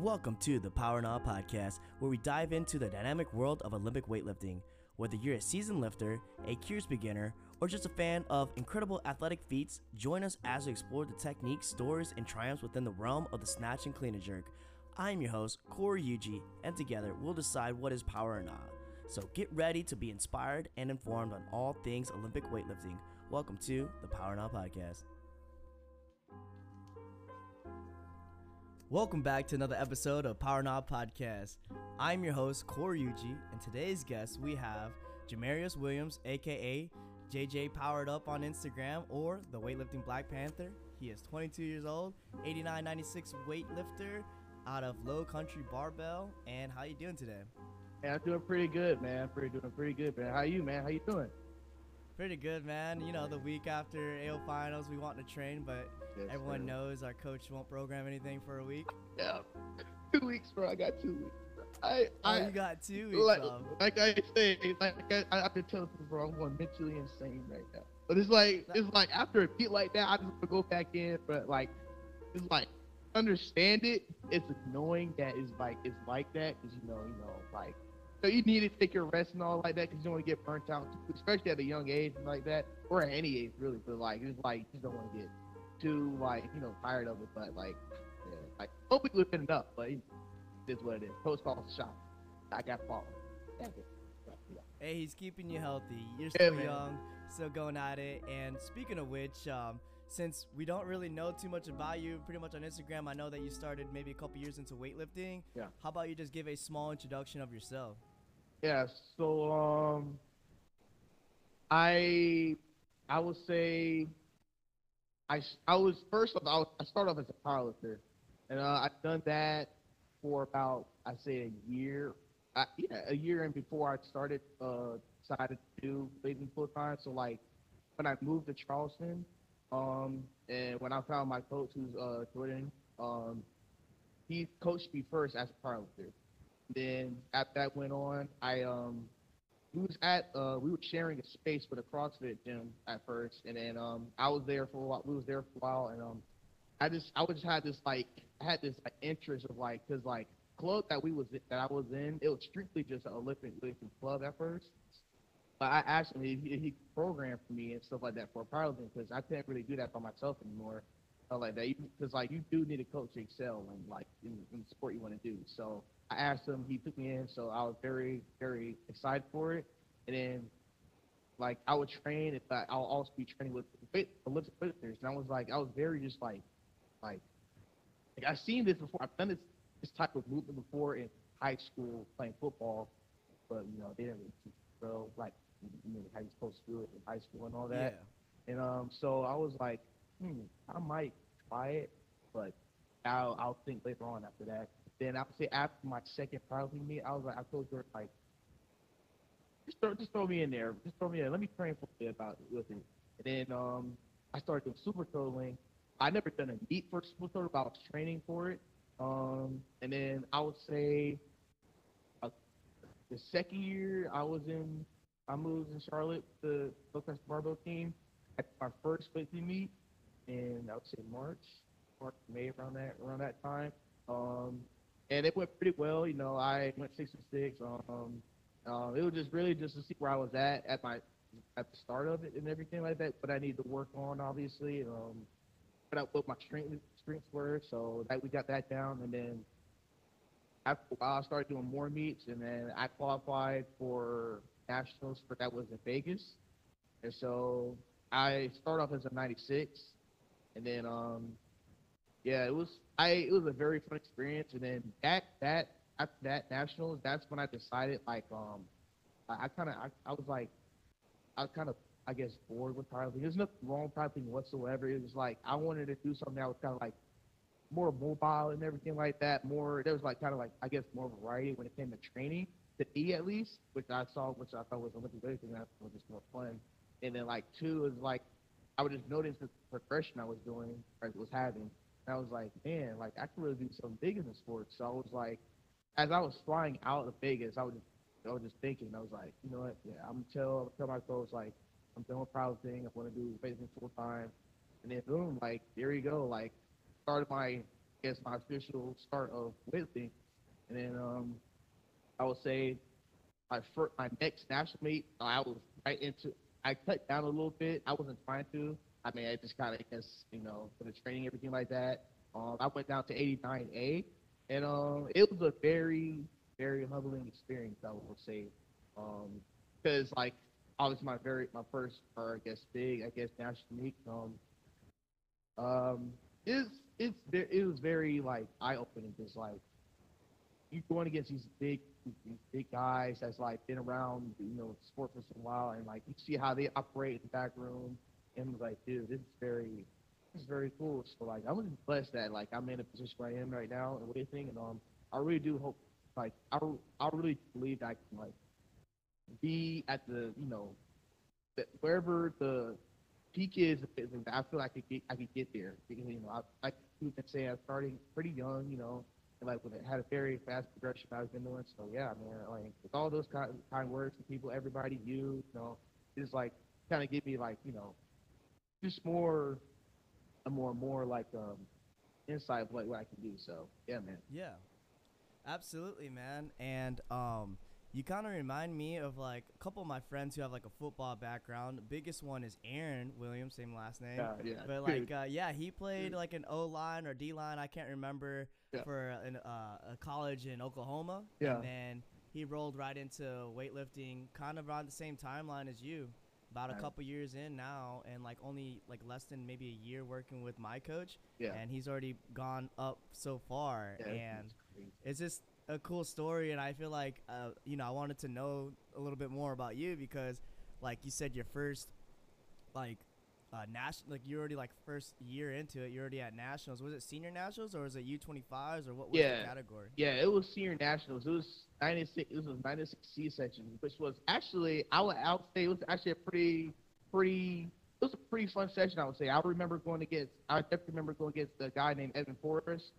Welcome to the Power Now Podcast, where we dive into the dynamic world of Olympic weightlifting. Whether you're a seasoned lifter, a curious beginner, or just a fan of incredible athletic feats, join us as we explore the techniques, stories, and triumphs within the realm of the snatch and clean and jerk. I am your host, Corey Yuji, and together we'll decide what is power or not. So get ready to be inspired and informed on all things Olympic weightlifting. Welcome to the Power Now Podcast. Welcome back to another episode of Power Now Podcast. I'm your host, Corey Yuji, and today's guest we have Jamarius Williams, aka JJ Powered Up on Instagram, or the weightlifting Black Panther. He is 22 years old, 8996 weightlifter out of Low Country Barbell. And how you doing today? Yeah, I'm doing pretty good, man. Pretty doing pretty good, man. How you, man? How you doing? Pretty good, man. You know, the week after AO finals, we want to train, but Yes, everyone knows our coach won't program anything for a week. Yeah, two weeks, bro. I got two weeks. I, Oh, I you got two weeks like, off. like I say, like I, I've been telling people, bro, I'm going mentally insane right now. But it's like, it's like after a beat like that, I just want to go back in. But like, it's like understand it. It's annoying that it's like it's like that because you know, you know, like. So you need to take your rest and all like that because you don't want to get burnt out, too, especially at a young age and like that, or at any age really. But like, it's like you don't want to get too like you know tired of it. But like, yeah, like hopefully we've been up, but it is what it is. Post calls shot. I got fallen. That's it. Hey, he's keeping you healthy. You're still man. young, still going at it. And speaking of which, um, since we don't really know too much about you, pretty much on Instagram, I know that you started maybe a couple years into weightlifting. Yeah. How about you just give a small introduction of yourself? Yeah, so um I I would say I I was first off I, was, I started off as a powerlifter, and uh, I've done that for about I say a year, I, yeah, a year and before I started uh decided to do weightlifting full time. So like when I moved to Charleston, um, and when I found my coach who's uh Jordan, um, he coached me first as a powerlifter. Then after that went on, I um we was at uh we were sharing a space with a CrossFit gym at first, and then um I was there for a while. We was there for a while, and um I just I just had this like I had this like, interest of like because like club that we was that I was in it was strictly just an Olympic lifting club at first. But I asked him he, he could program for me and stuff like that for powerlifting because I can't really do that by myself anymore. Like that because like you do need a coach to excel in like in, in the sport you want to do. So I asked him, he took me in, so I was very very excited for it. And then like I would train, if I, I'll also be training with fit- Olympic lifters, and I was like I was very just like like like I've seen this before. I've done this this type of movement before in high school playing football, but you know they didn't really teach bro like you know how you're supposed to do it in high school and all that. Yeah. And um, so I was like, hmm, I might try it, but I'll I'll think later on after that. Then I would say after my second powerlifting meet, I was like, I told her like, just throw just throw me in there, just throw me in. Let me train for a bit about with it. And then um, I started doing super totaling. I never done a meet for super total, but I was training for it. Um, and then I would say uh, the second year I was in, I moved in Charlotte, the Focus Barbell team. At my first weekly meet, in I would say March, March, May around that around that time. Um, and it went pretty well. You know, I went six and six. Um, uh, it was just really just to see where I was at at my at the start of it and everything like that. But I need to work on obviously. Um, but I, what my strength strengths were, so that we got that down, and then while, I started doing more meets, and then I qualified for nationals, but that was in Vegas, and so I started off as a 96, and then um, yeah, it was I it was a very fun experience, and then that that after that nationals, that's when I decided like um, I, I kind of I, I was like I was kind of I guess bored with powerlifting. There's nothing wrong with powerlifting whatsoever. It was like I wanted to do something that was kind of like more mobile and everything like that. More there was like kind of like I guess more variety when it came to training to E at least, which I saw, which I thought was Olympic weightlifting. That was just more fun. And then like two is like I would just notice the progression I was doing or was having. And I was like, man, like I could really do something big in the sport. So I was like, as I was flying out of Vegas, I was just I was just thinking, I was like, you know what, yeah, I'm gonna tell tell my coach like I'm done with powerlifting. I want to do weightlifting full time. And then boom, like there you go, like started my I guess my official start of weightlifting, and then um, I would say my first, my next national meet, I was right into. I cut down a little bit. I wasn't trying to. I mean, I just kind of guess you know for the training, everything like that. Um, I went down to 89A, and um, it was a very, very humbling experience. I would say, um, because like obviously my very my first, or I guess big, I guess national meet. Um, um, it's it's it was very like eye opening because like you're going against these big big guys that's like been around you know sport for some while and like you see how they operate in the back room and it's like dude this is very this is very cool. So like I'm just blessed that like I'm in a position where I am right now and everything and um I really do hope like I I really believe that I can like be at the you know that wherever the peak is, I feel like I could get I could get there. You know, I you've been saying, I'm starting pretty young, you know, and like when it had a very fast progression I've been doing. So yeah, man, like with all those kind kind words from people, everybody, you, you know, it's like kind of give me like you know, just more, a more more like um insight of what, what I can do. So yeah, man. Yeah, absolutely, man. And um, you kind of remind me of like a couple of my friends who have like a football background. The biggest one is Aaron Williams, same last name. Yeah, yeah. But like, uh, yeah, he played like an O line or D line. I can't remember Yeah. for an, uh, a college in Oklahoma. Yeah. And then he rolled right into weightlifting, kind of around the same timeline as you. About a couple years in now, and like only like less than maybe a year working with my coach, yeah. and he's already gone up so far. yeah, and it's it's just a cool story and i feel like uh, you know i wanted to know a little bit more about you because like you said your first like uh national like you're already like first year into it you're already at nationals was it senior nationals or was it u25s or what was Yeah. the category Yeah, it was senior nationals. It was 96. It was 96 C section, which was actually I would I would say it was actually a pretty pretty. It was a pretty fun session. I would say. I remember going against. I definitely remember going against a guy named Evan Forrest.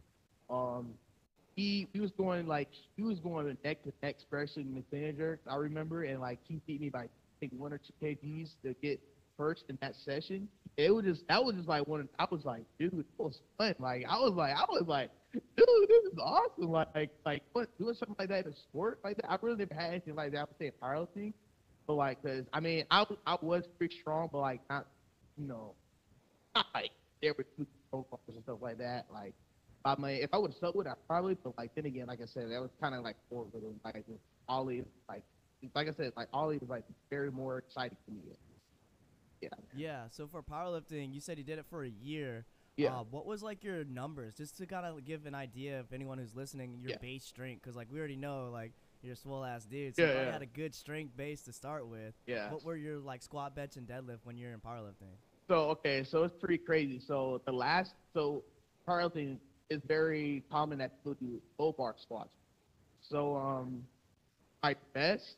Um, he he was going like he was going neck to neck, especially in the jerk. I remember, and like he beat me by I think one or two kgs to get first in that session. It was just that was just like one. of- I was like, dude, it was fun. Like I was like I was like dude, this is awesome. Like, like, what doing something like that in sport like that? I really never had anything like that. I would say powerlifting, but like, cause I mean, I I was pretty strong, but like not, you know, not like there were two and stuff like that. Like, I mean, if I would have stuck with it, I probably. But like then again, like I said, that was kind of like forward. Like Ollie, like, like I said, like Ollie was like very more exciting to me. Yeah, yeah so for powerlifting you said you did it for a year yeah. uh, what was like your numbers just to kind of give an idea of anyone who's listening your Yeah. base strength because like we already know like you're a swole ass dude so you Yeah, probably yeah. had a good strength base to start with yeah. What were your like squat, bench, and deadlift when you're in powerlifting? So okay, so it's pretty crazy. So the last, so powerlifting is very common that people do low bar squats. So um, my best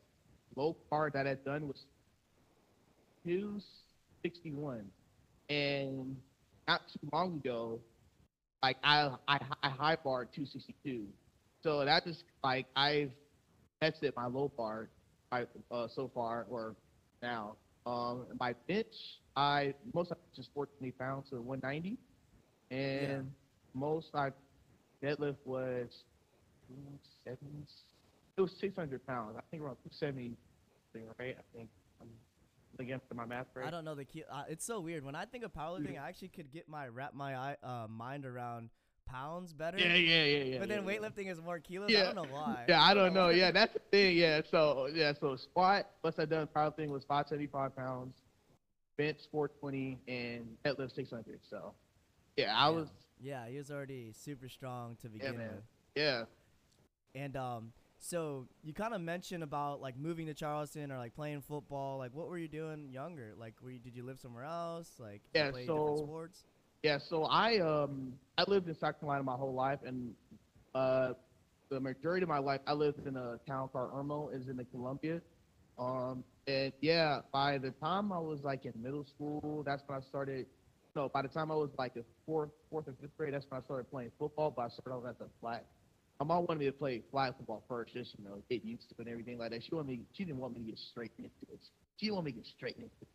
low bar that I've done was two sixty one, and not too long ago, like I I I high bar two sixty two. So that just like I've tested my low bar by, uh, so far or now. Um, my bench, I most I just 420 pounds to 190, and most I deadlift was 270. It was 600 pounds. I think around 270, thing, right? I think. I'm again for my math right. I don't know the key. Uh, it's so weird. When I think of powerlifting, I actually could get my wrap my eye, uh, mind around pounds better. Yeah, yeah, yeah, yeah. but then yeah, yeah. weightlifting is more kilos. Yeah. I Yeah. don't know why. Yeah, I don't know. Yeah, that's the thing. Yeah, so yeah, so squat. What's I done? Powerlifting was 575 pounds, bench 420, and deadlift 600. So yeah, I Yeah. was Yeah, he was already super strong to begin man. with. yeah. And um, so you kind of mentioned about like moving to Charleston or like playing football. Like, what were you doing younger? Like, were you, did you live somewhere else? Like, Yeah, so- sports. Yeah, so I um I lived in South Carolina my whole life, and uh the majority of my life I lived in a town called Irmo, is in the Columbia. Um and yeah, by the time I was like in middle school, that's when I started. No, by the time I was like a fourth, fourth or fifth grade, that's when I started playing football. But I started off at the flag. My mom wanted me to play flag football first, just you know, get used to it and everything like that. She wanted me. She didn't want me to get straight into it. She didn't want me to get straight into it.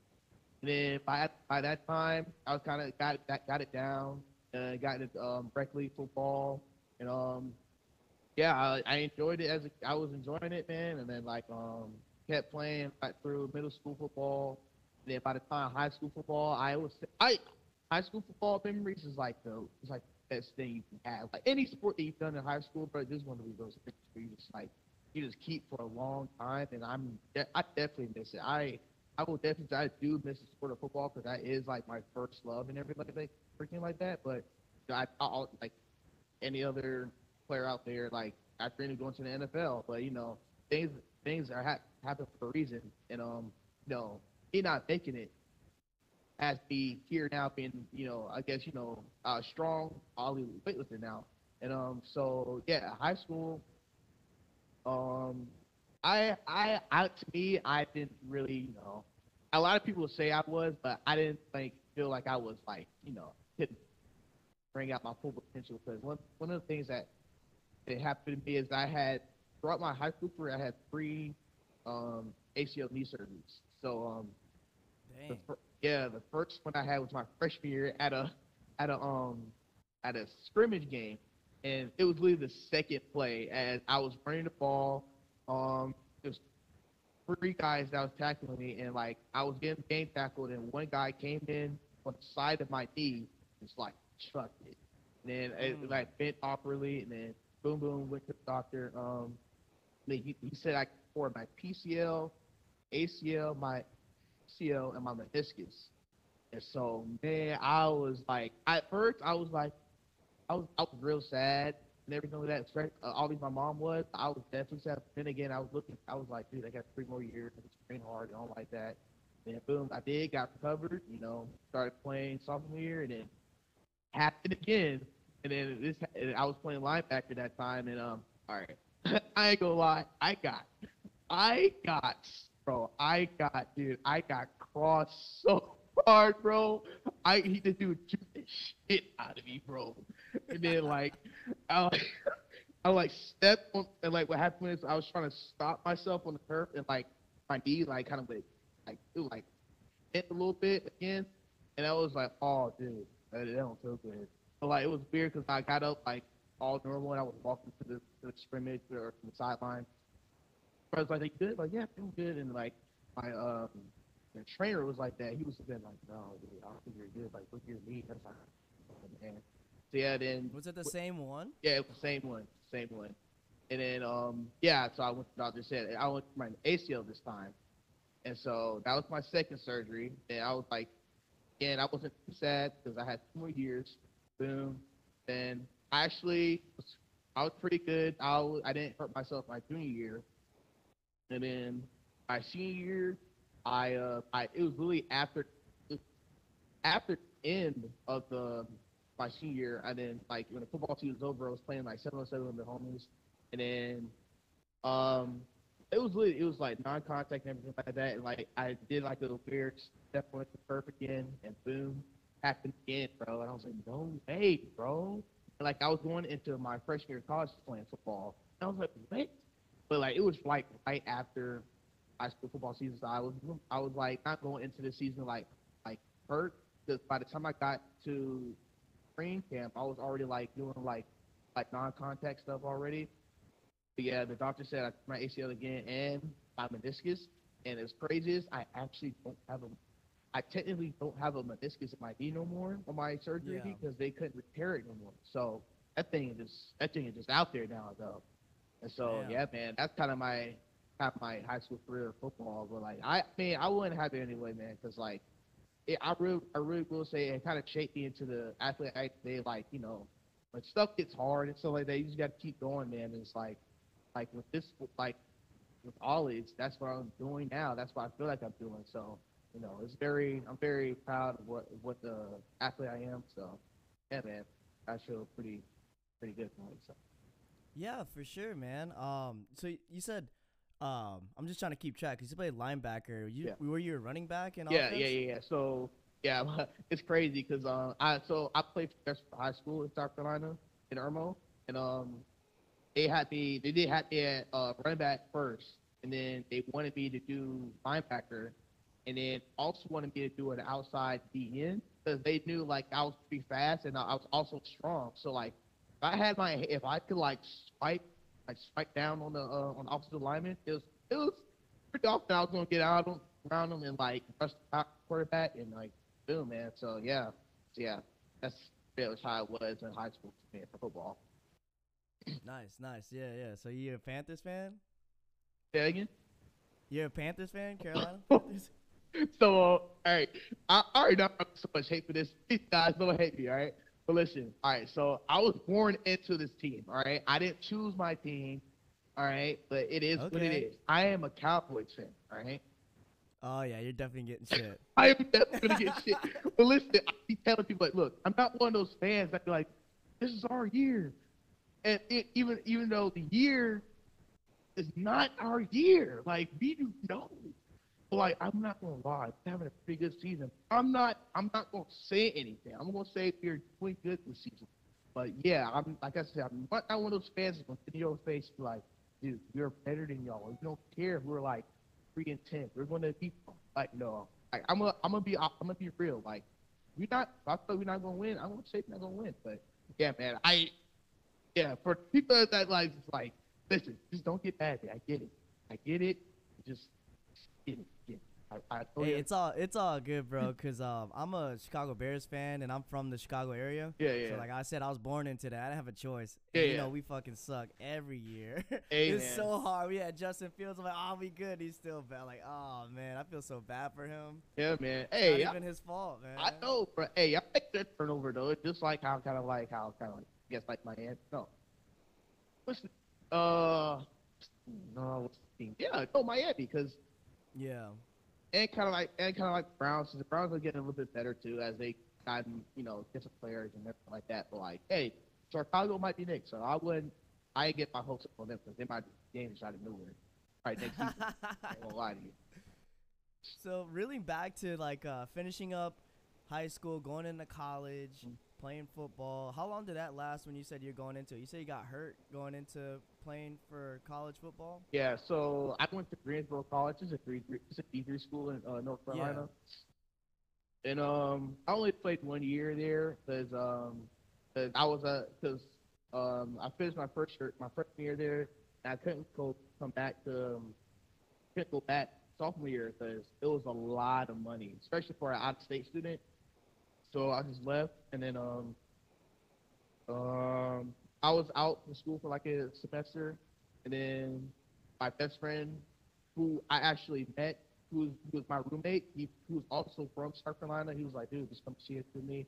And then by by that time, I was kind of got that got it down. uh, got into um, rec league football, and um, yeah, I, I enjoyed it as a, I was enjoying it, man. And then like um, kept playing right through middle school football. And then by the time high school football, I was I high school football memories is like the it's like best thing you can have. Like any sport that you've done in high school, but this one of those things where you just like you just keep for a long time. And I'm de- I definitely miss it. I I will definitely I do miss the sport of football because that is like my first love and everything like freaking like that. But I I'll, like any other player out there like I dream of going to the NFL. But you know things things are ha- happen for a reason, and um you know he not making it as the here now being you know I guess you know uh, strong Ollie weightlifter now. And um so yeah, high school. Um, I I I to me I didn't really you know. A lot of people say I was, but I didn't like feel like I was like you know bring out my full potential because one one of the things that that happened to me is I had throughout my high school career I had three um, ACL knee surgeries. So um, the yeah, the first one I had was my freshman year at a at a um at a scrimmage game, and it was literally the second play as I was running the ball. Um, there was three guys that was tackling me, and like I was getting game tackled, and one guy came in on the side of my knee, just like chucked it, and then it Mm. like bent awkwardly, and then boom boom went to the doctor. Um, he, he said I tore my PCL, ACL, my ACL, and my meniscus. And so, man, I was like, at first, I was like, I was, I was real sad and everything like that. Especially, uh, obviously, my mom was. I was definitely sad. Then again, I was looking, I was like, dude, I got three more years. I train hard and all like that. Then boom, I did, got recovered. You know, started playing sophomore year, and then happened again. And then this, and I was playing linebacker that time, and um, all right, I ain't gonna lie, I got, I got, bro, I got, dude, I got crossed so hard, bro. I he the dude took the shit out of me, bro. And then like, I like, I like stepped on, and like what happened is I was trying to stop myself on the curb, and like my knee like kind of like, like it was, like hit a little bit again, and I was like, oh, dude, that, that don't feel good. But like it was weird because I got up like all normal, and I was walking to the, to the scrimmage or to the sideline. I was like, "They good?" Like, yeah, feel good. And like my um, the trainer was like that. He was then like, "No, dude, I don't think you're good. Like, look at your knee." That's like, oh, man. So yeah, then Was it the same one? yeah, it was the same one, same one. And then um, yeah, so I went to the doctor said I went to my ACL this time, and so that was my second surgery. And I was like, and I wasn't too sad because I had two more years. Boom. Then I actually was, I was pretty good. I was, I didn't hurt myself my junior year, and then my senior year, I uh, I it was really after after end of the my senior year, and then like when the football season was over, I was playing like seven on seven with the homies, and then um it was really it was like non-contact and everything like that, and like I did like a weird step on the turf again, and boom, happened again, bro, and I was like, no way, bro. And, like I was going into my freshman year of college playing football, and I was like, what? But like it was like right after high school football season, so I was I was like not going into the season like like hurt. Because by the time I got to training camp, I was already like doing like like non-contact stuff already. But yeah, the doctor said I my ACL again and my meniscus. And as crazy as I actually don't have a, I technically don't have a meniscus in my knee no more on my surgery Yeah. because they couldn't repair it no more. So that thing is just that thing is just out there now though. And so Damn. yeah, man, that's kind of my of my high school career of football. But like I mean, I wouldn't have it anyway, man, because like it, I really, I really will say it kind of shaped me into the athlete I they like, you know, when stuff gets hard and stuff like that, you just got to keep going, man. And it's like, like with this, like with Ollie's, that's what I'm doing now. That's what I feel like I'm doing. So, you know, it's very, I'm very proud of what what the athlete I am. So, yeah, man, I feel pretty, pretty good for myself. Yeah, for sure, man. Um, so you said, um, I'm just trying to keep track. 'cause you played linebacker. You Yeah. were you a running back and Yeah, yeah, yeah, yeah. So yeah, it's crazy because um, I so I played for high school in South Carolina in Irmo, and um, they had me. They did have me at uh, running back first, and then they wanted me to do linebacker, and then also wanted me to do an outside DN. because they knew like I was pretty fast and I was also strong. So like, if I had my if I could like swipe like swipe down on the uh, on the opposite lineman, it was it was pretty often I was gonna get out on around them and like rush the quarterback and like boom man. So yeah, so, yeah, that's pretty much how it was in high school for me for football. Nice, nice. Yeah, yeah. So you're a Panthers fan? Say again. You're a Panthers fan, Carolina Panthers? so, uh, all right, I, I already know I'm so much hate for this. These guys don't hate me, all right? But listen, all right, so I was born into this team, all right? I didn't choose my team, all right? But it is what it is. I am a Cowboys fan, all right? Oh yeah, you're definitely getting shit. I am definitely gonna get shit. But listen, I keep telling people like, look, I'm not one of those fans that be like, this is our year, and it, even even though the year is not our year, like we do know. Like, I'm not gonna lie, we're having a pretty good season. I'm not, I'm not gonna say anything. I'm gonna say we're doing good this season. But yeah, I'm like I said, I'm not one of those fans that's gonna sit in your face and be like, dude, we're better than y'all. We don't care if we're like three and ten. We're gonna be like, no. Like, I'm gonna, I'm gonna be, I'm gonna be real. Like, we're not. I thought we're not gonna win. I'm gonna say we're not gonna win. But yeah, man, I, yeah, for people that like, like, listen, just don't get mad. I get it. I get it. Just get it. Get it. I, I Hey, it's all it's all good, bro. Cause um, I'm a Chicago Bears fan, and I'm from the Chicago area. yeah, yeah. So like I said, I was born into that. I didn't have a choice. Yeah, And, you yeah. know, we fucking suck every year. Hey, it's man. so hard. We had Justin Fields. I'm like, oh, we good. He's still bad. Like, oh man, I feel so bad for him. yeah, man. It's Hey, not I, even his fault, man. I know, bro. Hey, I like that turnover though. It's just like how kind of like how kind of like I guess like my aunt. No. What's uh no what's the team? Yeah, no Miami because Yeah. and kind of like and kind of like Browns. The Browns are getting a little bit better too as they gotten you know different players and everything like that. But like, hey, Chicago might be next, so I wouldn't. I get my hopes up on them because they might be games out of nowhere. Right next season. I gonna lie to you. so really back to like uh, finishing up high school, going into college, Mm. Playing football. How long did that last when you said you're going into it? You said you got hurt going into playing for college football? Yeah, so I went to Greensboro College. It's a three, it's a D three school in uh, North Carolina. And um, I only played one year there because um, 'cause I was a because um, I finished my first year, my freshman year there, and I couldn't go come back to um, couldn't go back sophomore year because it was a lot of money, especially for an out of state student. So I just left, and then um, um, I was out from school for like a semester, and then my best friend, who I actually met, who was, who was my roommate, he, who was also from South Carolina, he was like, dude, just come to CSU with me.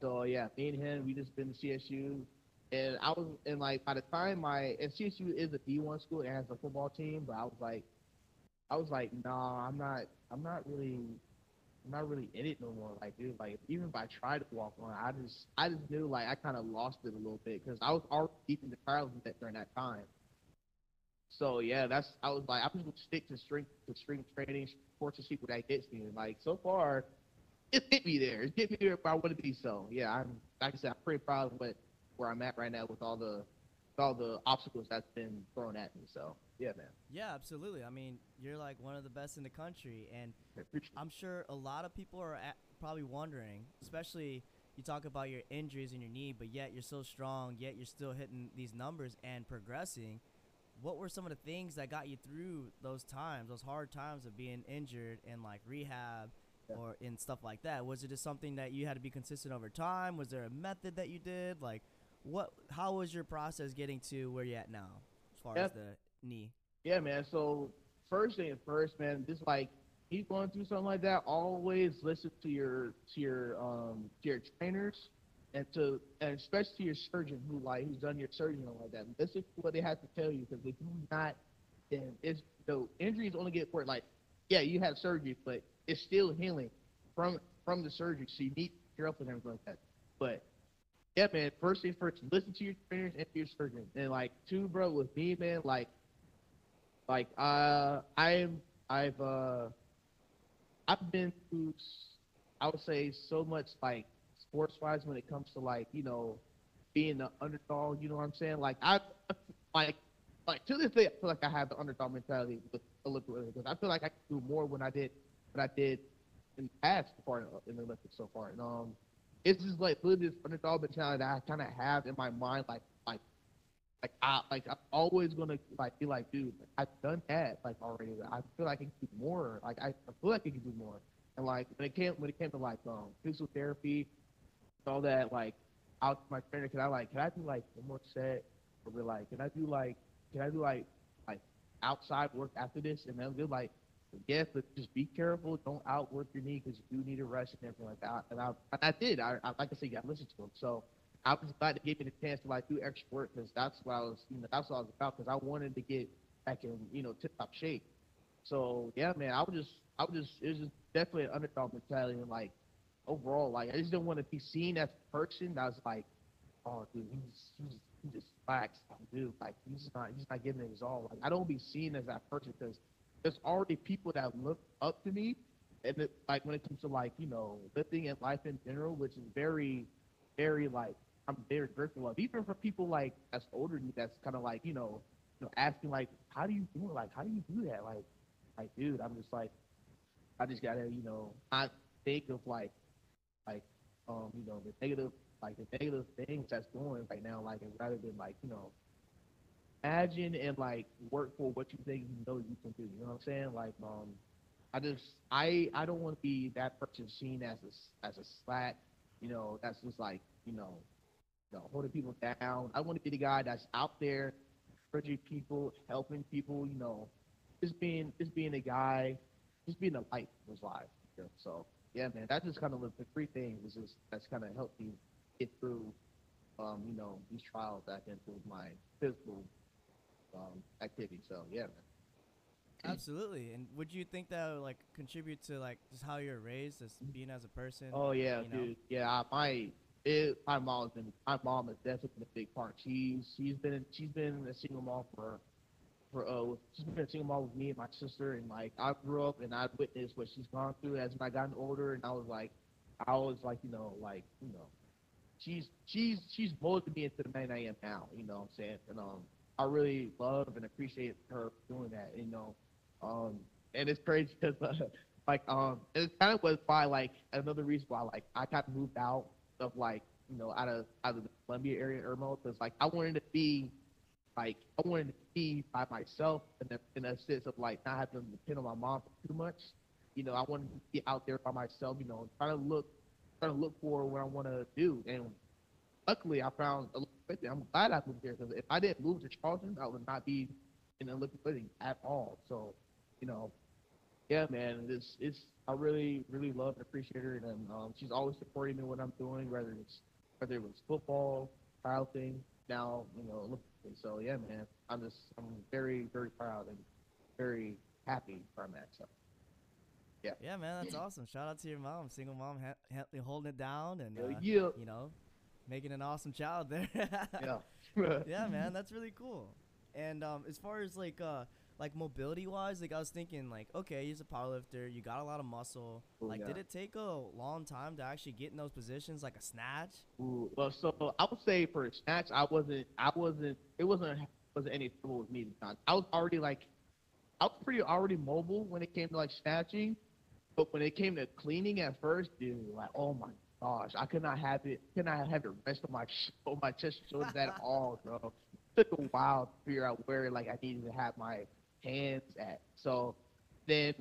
So yeah, me and him, we just been to CSU, and I was, and like by the time my, and CSU is a D1 school, it has a football team, but I was like, I was like, nah, I'm not, I'm not really, I'm not really in it no more. Like, dude, like even if I tried to walk on, I just, I just knew like I kind of lost it a little bit because I was already deep in the with that during that time. So yeah, that's I was like I'm just gonna stick to strength to strength training, sports to see what that gets me. And like so far, it's hit me there. It's hit me there where I want to be. So yeah, I'm like I said, I'm pretty proud of what where I'm at right now with all the all the obstacles that's been thrown at me. So yeah, man. Yeah, absolutely. I mean, you're like one of the best in the country, and I appreciate it. I'm sure a lot of people are at, probably wondering, especially you talk about your injuries and your knee, but yet you're so strong, yet you're still hitting these numbers and progressing. What were some of the things that got you through those times, those hard times of being injured and like rehab Yeah. or in stuff like that? Was it just something that you had to be consistent over time? Was there a method that you did? Like, what? How was your process getting to where you're at now, as far as the knee? Yeah, man. So first thing first, man, just like you going through something like that, always listen to your to your um to your trainers and to and especially to your surgeon who like who's done your surgery and all like that. Listen to what they have to tell you because if you not, then it's the injuries only get worse. Like, yeah, you had surgery, but it's still healing from from the surgery. So you need to cure up and everything like that. But yeah, man. First thing first, listen to your trainers and your surgeon. And like two, bro, with me, man, like like uh i'm i've uh i've been through I would say so much like sports wise when it comes to like you know being the underdog you know what i'm saying like i like like to this day i feel like i have the underdog mentality with olympic because i feel like i could do more when i did when i did in the past part in the Olympics so far. And um, it's just like really this underdog mentality that I kind of have in my mind, like like like I like I'm always gonna like be like, dude, I've done that like already. I feel like I can do more. Like I, I feel like I can do more. And like when it came when it came to like um physical therapy, all that like out to my trainer, can I like can I do like one more set? Or like, can I do like can I do like like outside work after this? And then they're like, yes, but just be careful. Don't outwork your knee because you do need a rest and everything like that. And I, and I did. I, I like I said, I listened to him. So I was glad to give me the chance to like do extra work because that's what I was, you know, that's what I was about because I wanted to get back in, you know, tip top shape. So yeah, man, I was just, I was just, it was just definitely an underdog mentality and like overall, like I just didn't want to be seen as a person that was like, oh, dude, he's he's he just slacks, dude. Like he's not he's not giving it his all. Like I don't be seen as that person because there's already people that look up to me, and it, like when it comes to like you know lifting and life in general, which is very, very like I'm very grateful of. Even for people like that's older than me, that's kind of like you know, you know, asking like, how do you do it? Like, how do you do that? Like, like, dude, I'm just like, I just gotta you know, I think of like, like, um, you know, the negative like the negative things that's going right now, like and rather than like, you know, imagine and like work for what you think you know you can do. You know what I'm saying? Like, um, I just I I don't want to be that person seen as a as a slack, you know, that's just like you know, you know, holding people down. I want to be the guy that's out there, encouraging people, helping people. You know, just being just being a guy, just being a light his life. You know? So yeah, man, that's just kind of the three things is just that's kind of helped me get through, um, you know, these trials that I into my physical um, activity. So yeah, man. Absolutely. And would you think that would like contribute to like just how you're raised as being as a person? Oh yeah, you know? dude. Yeah, I- my it, my mom's been my mom has definitely been a big part. She's she's been she's been a single mom for for uh she's been a single mom with me and my sister and like I grew up and I witnessed what she's gone through as I gotten older and I was like I was like you know like you know she's she's she's molded me into the man I am now. You know what I'm saying? And um I really love and appreciate her doing that. You know, um, and it's crazy because uh, like um, it kind of was why like another reason why like I of moved out of like you know out of out of the Columbia area Irmo because like I wanted to be like I wanted to be by myself in a, in a sense of like not having to depend on my mom too much. You know, I wanted to be out there by myself. You know, trying to look trying to look for what I want to do and luckily I found a I'm glad I moved there because if I didn't move to Charleston, I would not be in the Olympic footing at all. So, you know, yeah, man, it's it's I really really love and appreciate her, and um, she's always supporting me when I'm doing, whether it's whether it was football, thing, now you know Olympic. So yeah, man, I'm just I'm very very proud and very happy where I'm at. So. Yeah. Yeah, man, that's awesome. Shout out to your mom, single mom, ha- ha- holding it down, and uh, yeah. you know, making an awesome child there. Yeah. yeah, man, that's really cool. And um, as far as like uh, like mobility wise, like I was thinking, like okay, you're a powerlifter, you got a lot of muscle. Oh, like, did it take a long time to actually get in those positions, like a snatch? Ooh, well, so I would say for a snatch, I wasn't, I wasn't, it wasn't, wasn't any trouble with me. at the time. I was already like, I was pretty already mobile when it came to like snatching, but when it came to cleaning at first, dude, like, oh my gosh, I could not have it, could not have it rest of my sh- on my chest shoulders at all, bro. It took a while to figure out where like I needed to have my hands at. So then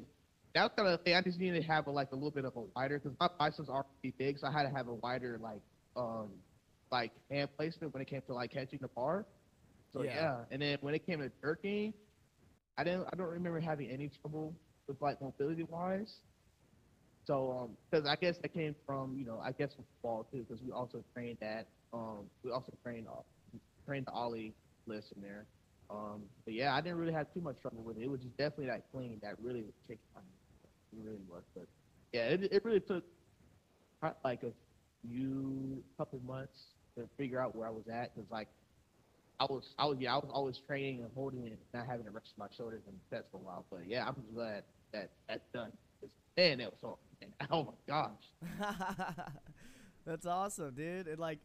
that's kind of the thing. I just needed to have a, like a little bit of a wider because my biceps are pretty big, so I had to have a wider like um like hand placement when it came to like catching the bar. So Yeah. yeah, and then when it came to jerking, I didn't I don't remember having any trouble with like mobility wise. So um because I guess that came from you know I guess from football too because we also trained that um we also trained uh, trained the ollie list in there. Um, but yeah, I didn't really have too much trouble with it. It was just definitely that clean that really kicking my it really was. But yeah, it, it really took like a few couple months to figure out where I was at because like I was I was yeah I was always training and holding it, not having to rest my shoulders and chest for a while. But yeah, I'm glad that that's done. Man, that was man, oh my gosh. That's awesome, dude. And like,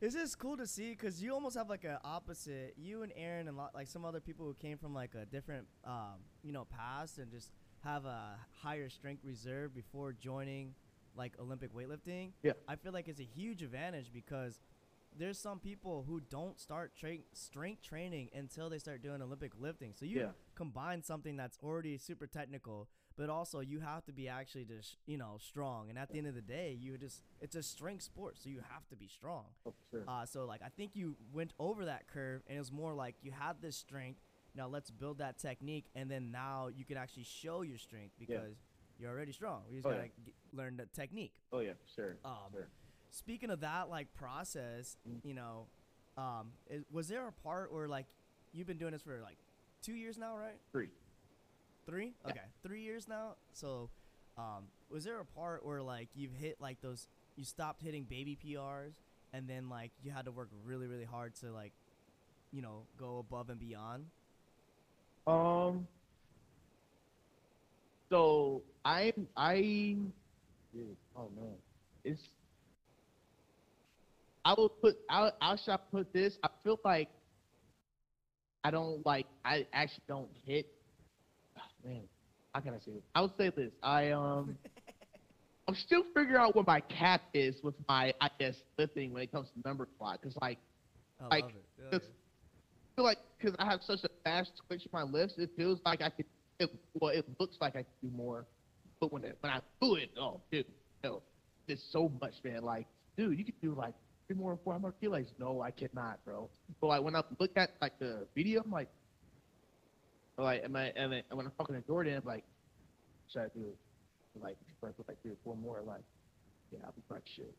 it's just cool to see because you almost have like an opposite. You and Aaron and lot, like some other people who came from like a different, um, you know, past and just have a higher strength reserve before joining like Olympic weightlifting, Yeah. I feel like it's a huge advantage because there's some people who don't start tra- strength training until they start doing Olympic lifting. So you Yeah. combine something that's already super technical, but also you have to be actually just you know strong. And at the end of the day, you just it's a strength sport, so you have to be strong. Oh, sure. Uh, so like I think you went over that curve, and it was more like you had this strength. Now let's build that technique, and then now you can actually show your strength because you're already strong. We just Oh, gotta yeah. g- learn the technique. oh yeah, sure. Um, sure. Speaking of that, like process, Mm. you know, um, is, was there a part where like you've been doing this for like two years now, right? Three. Three? Yeah. Okay, three years now. So, um, was there a part where like you've hit like those, you stopped hitting baby PRs, and then like you had to work really, really hard to like, you know, go above and beyond? Um. So I I dude, oh man, it's. I will put I I shall put this. I feel like I don't like I actually don't hit. Man, how can I say this? I would say this. I um. I'm still figuring out what my cap is with my I guess lifting when it comes to number squat because like I Like, love it. Yeah, I feel like because I have such a fast twitch in my lifts, it feels like I could. It, well, it looks like I could do more, but when it, when I do it, oh, dude, no, there's so much, man. Like, dude, you could do like three more, four more kilos. No, I cannot, bro. But like when I look at like the video, I'm like, like, am I? And then when I'm talking to Jordan, I'm like, should I do? Like, I put like three or four more, like, yeah, I'll be like shit.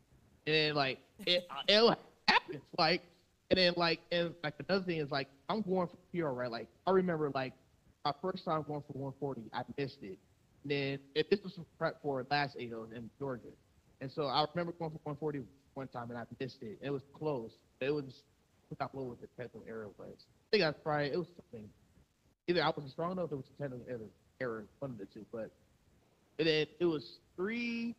And then like it, it happens, like. And then like and like another thing is like I'm going for PR, right? Like I remember like my first time going for 140, I missed it. And then if this was some prep for last AO in Georgia. And so I remember going for 140 one time and I missed it. It was close. It was I forgot what was the technical error was. I think I was probably it was something. Either I wasn't strong enough or it was a technical error, error, one of the two. But and then it was three,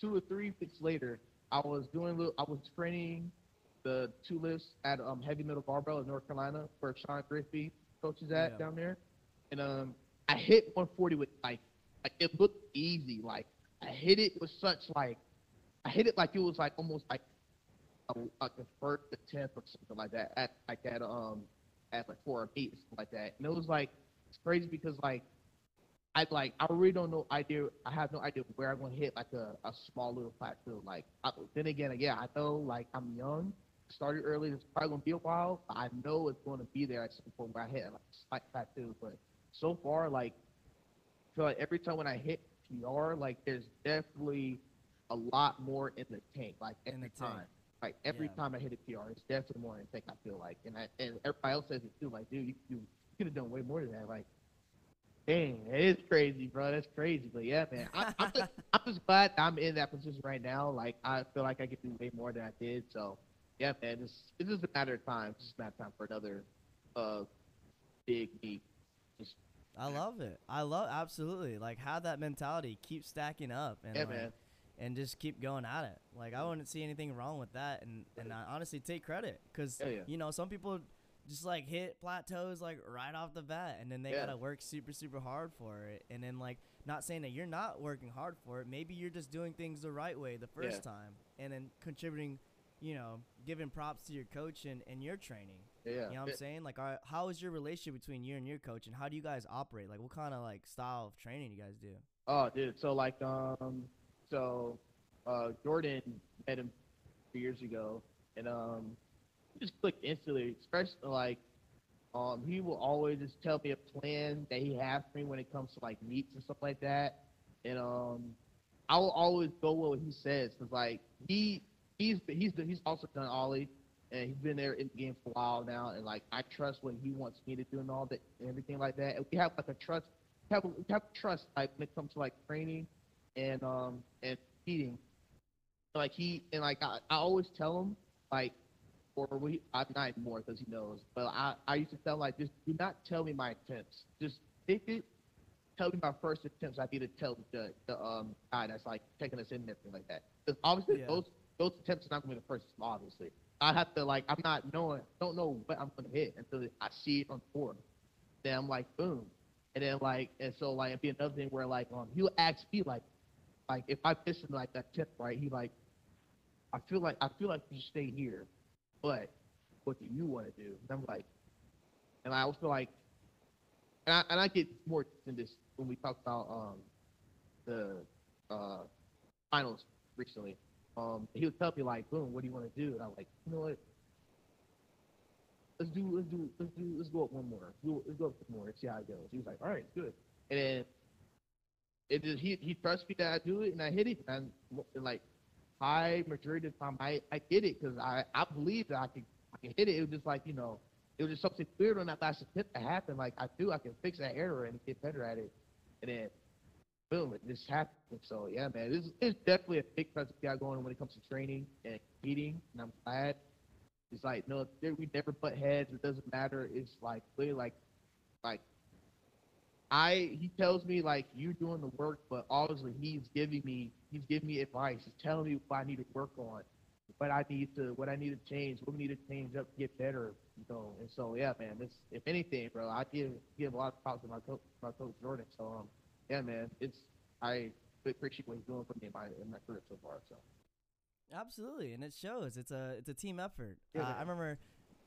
two or three weeks later. I was doing a little. I was training the two lifts at um Heavy Metal Barbell in North Carolina, where Sean Griffey coaches at Yeah. down there. And um, I hit 140 with like, like it looked easy. Like I hit it with such like, I hit it like it was like almost like, a, like the first attempt or something like that at like at um at like four eight something like that. And it was like it's crazy because like I like I really don't know idea. I have no idea where I'm gonna hit like a, a small little plateau. Like I, then again, yeah, I know like I'm young, started early. It's probably gonna be a while. But I know it's gonna be there at some point where I hit like a slight plateau. But so far, like I feel like every time when I hit PR, like there's definitely a lot more in the tank. Like In the tank. Like every Yeah. time I hit a PR, it's definitely the tank. I feel like, and I and everybody else says it too. Like, dude, you, you could have done way more than that. Like, dang, it is crazy, bro. That's crazy. But yeah, man, I, I'm, just, I'm just glad I'm in that position right now. Like, I feel like I could do way more than I did. So, yeah, man, it's it's just a matter of time. It's just a matter of time for another uh big meet. Just I love it. I love absolutely like have that mentality. Keep stacking up and yeah, like, man. And just keep going at it. Like I wouldn't see anything wrong with that, and and I honestly take credit because Yeah, yeah. you know some people just like hit plateaus like right off the bat, and then they Yeah. gotta work super super hard for it, and then like not saying that you're not working hard for it. Maybe you're just doing things the right way the first time, and then contributing, you know, giving props to your coach and, and your training. Yeah, You know what I'm saying? Like, are, how is your relationship between you and your coach, and how do you guys operate? Like, what kind of like style of training you guys do? Oh, dude. So like, um, so, uh, Jordan met him three years ago, and um, he just clicked instantly. Especially like, um, he will always just tell me a plan that he has for me when it comes to like meets and stuff like that, and um, I will always go with what he says because like he he's he's he's also done ollie. And he's been there in the game for a while now, and like I trust what he wants me to do and all that, and everything like that. And we have like a trust, we have, we have trust like when it comes to like training and um and feeding. Like he and like I, I always tell him like, or we I'm not anymore because he knows. But I I used to tell him like just do not tell me my attempts. Just take it. Tell me my first attempts. I need to tell the the um guy that's like taking us in and everything like that. Because obviously Yeah. those those attempts are not gonna be the first obviously. I have to like I'm not knowing don't know what I'm gonna hit until I see it on the board. Then I'm like boom. And then like, and so like, it'd be another thing where like, um, he'll ask me like, like if I pitch him like that tip right, he like, I feel like I feel like you stay here, but what do you want to do? And I'm like, and I also like, and I, and I get more than this when we talk about um the uh finals recently. Um, he would tell me like, boom, what do you want to do? And I'm like, you know what? Let's do, let's do, let's do, let's go up one more. Let's go, let's go up one more and see how it goes. He was like, all right, good. And then it is, he he trusts me that I do it and I hit it and, like high majority of the time I I get it because I I believe that I can I can hit it. It was just like you know it was just something weird on that last attempt that happened. Like I do, I can fix that error and get better at it. And then boom, it just happened. So yeah, man, this is definitely a big project we got going when it comes to training and competing, and I'm glad. It's like no, we never butt heads. It doesn't matter. It's like really like, like, I he tells me like you're doing the work, but obviously he's giving me he's giving me advice. He's telling me what I need to work on, what I need to what I need to change, what we need to change up to get better. You know, and so yeah, man. This if anything, bro, I give give a lot of props to my coach, my coach Jordan. So um, yeah, man, it's I appreciate what he's doing for me in my in my career so far. So Absolutely, and it shows. It's a it's a team effort. Yeah, uh. I remember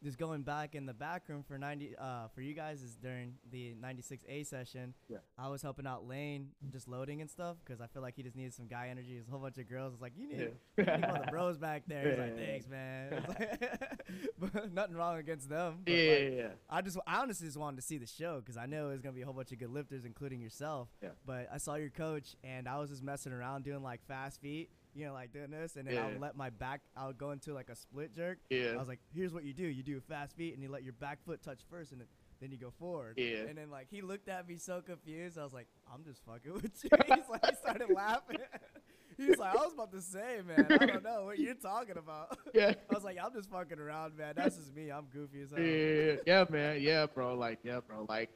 just going back in the back room for ninety uh for you guys is during the ninety six A session. Yeah. I was helping out Lane just loading and stuff because I feel like he just needed some guy energy. There's a whole bunch of girls. It's like you need, you need of the bros back there. He's like, thanks, man. It's like- but nothing wrong against them. but, yeah, like, yeah, yeah. I just, I honestly just wanted to see the show because I know there's gonna be a whole bunch of good lifters, including yourself. Yeah. But I saw your coach, and I was just messing around doing like fast feet, you know, like doing this, and then Yeah. would let my back, I would go into like a split jerk. Yeah. I was like, here's what you do: you do a fast feet, and you let your back foot touch first, and then, then you go forward. Yeah. And then like he looked at me so confused. I was like, I'm just fucking with you. He's like, he started laughing. He's like, I was about to say, man, I don't know what you're talking about. yeah. I was like, I'm just fucking around, man. That's just me. I'm goofy as hell. Yeah, yeah, man, yeah, bro, like, yeah, bro, like,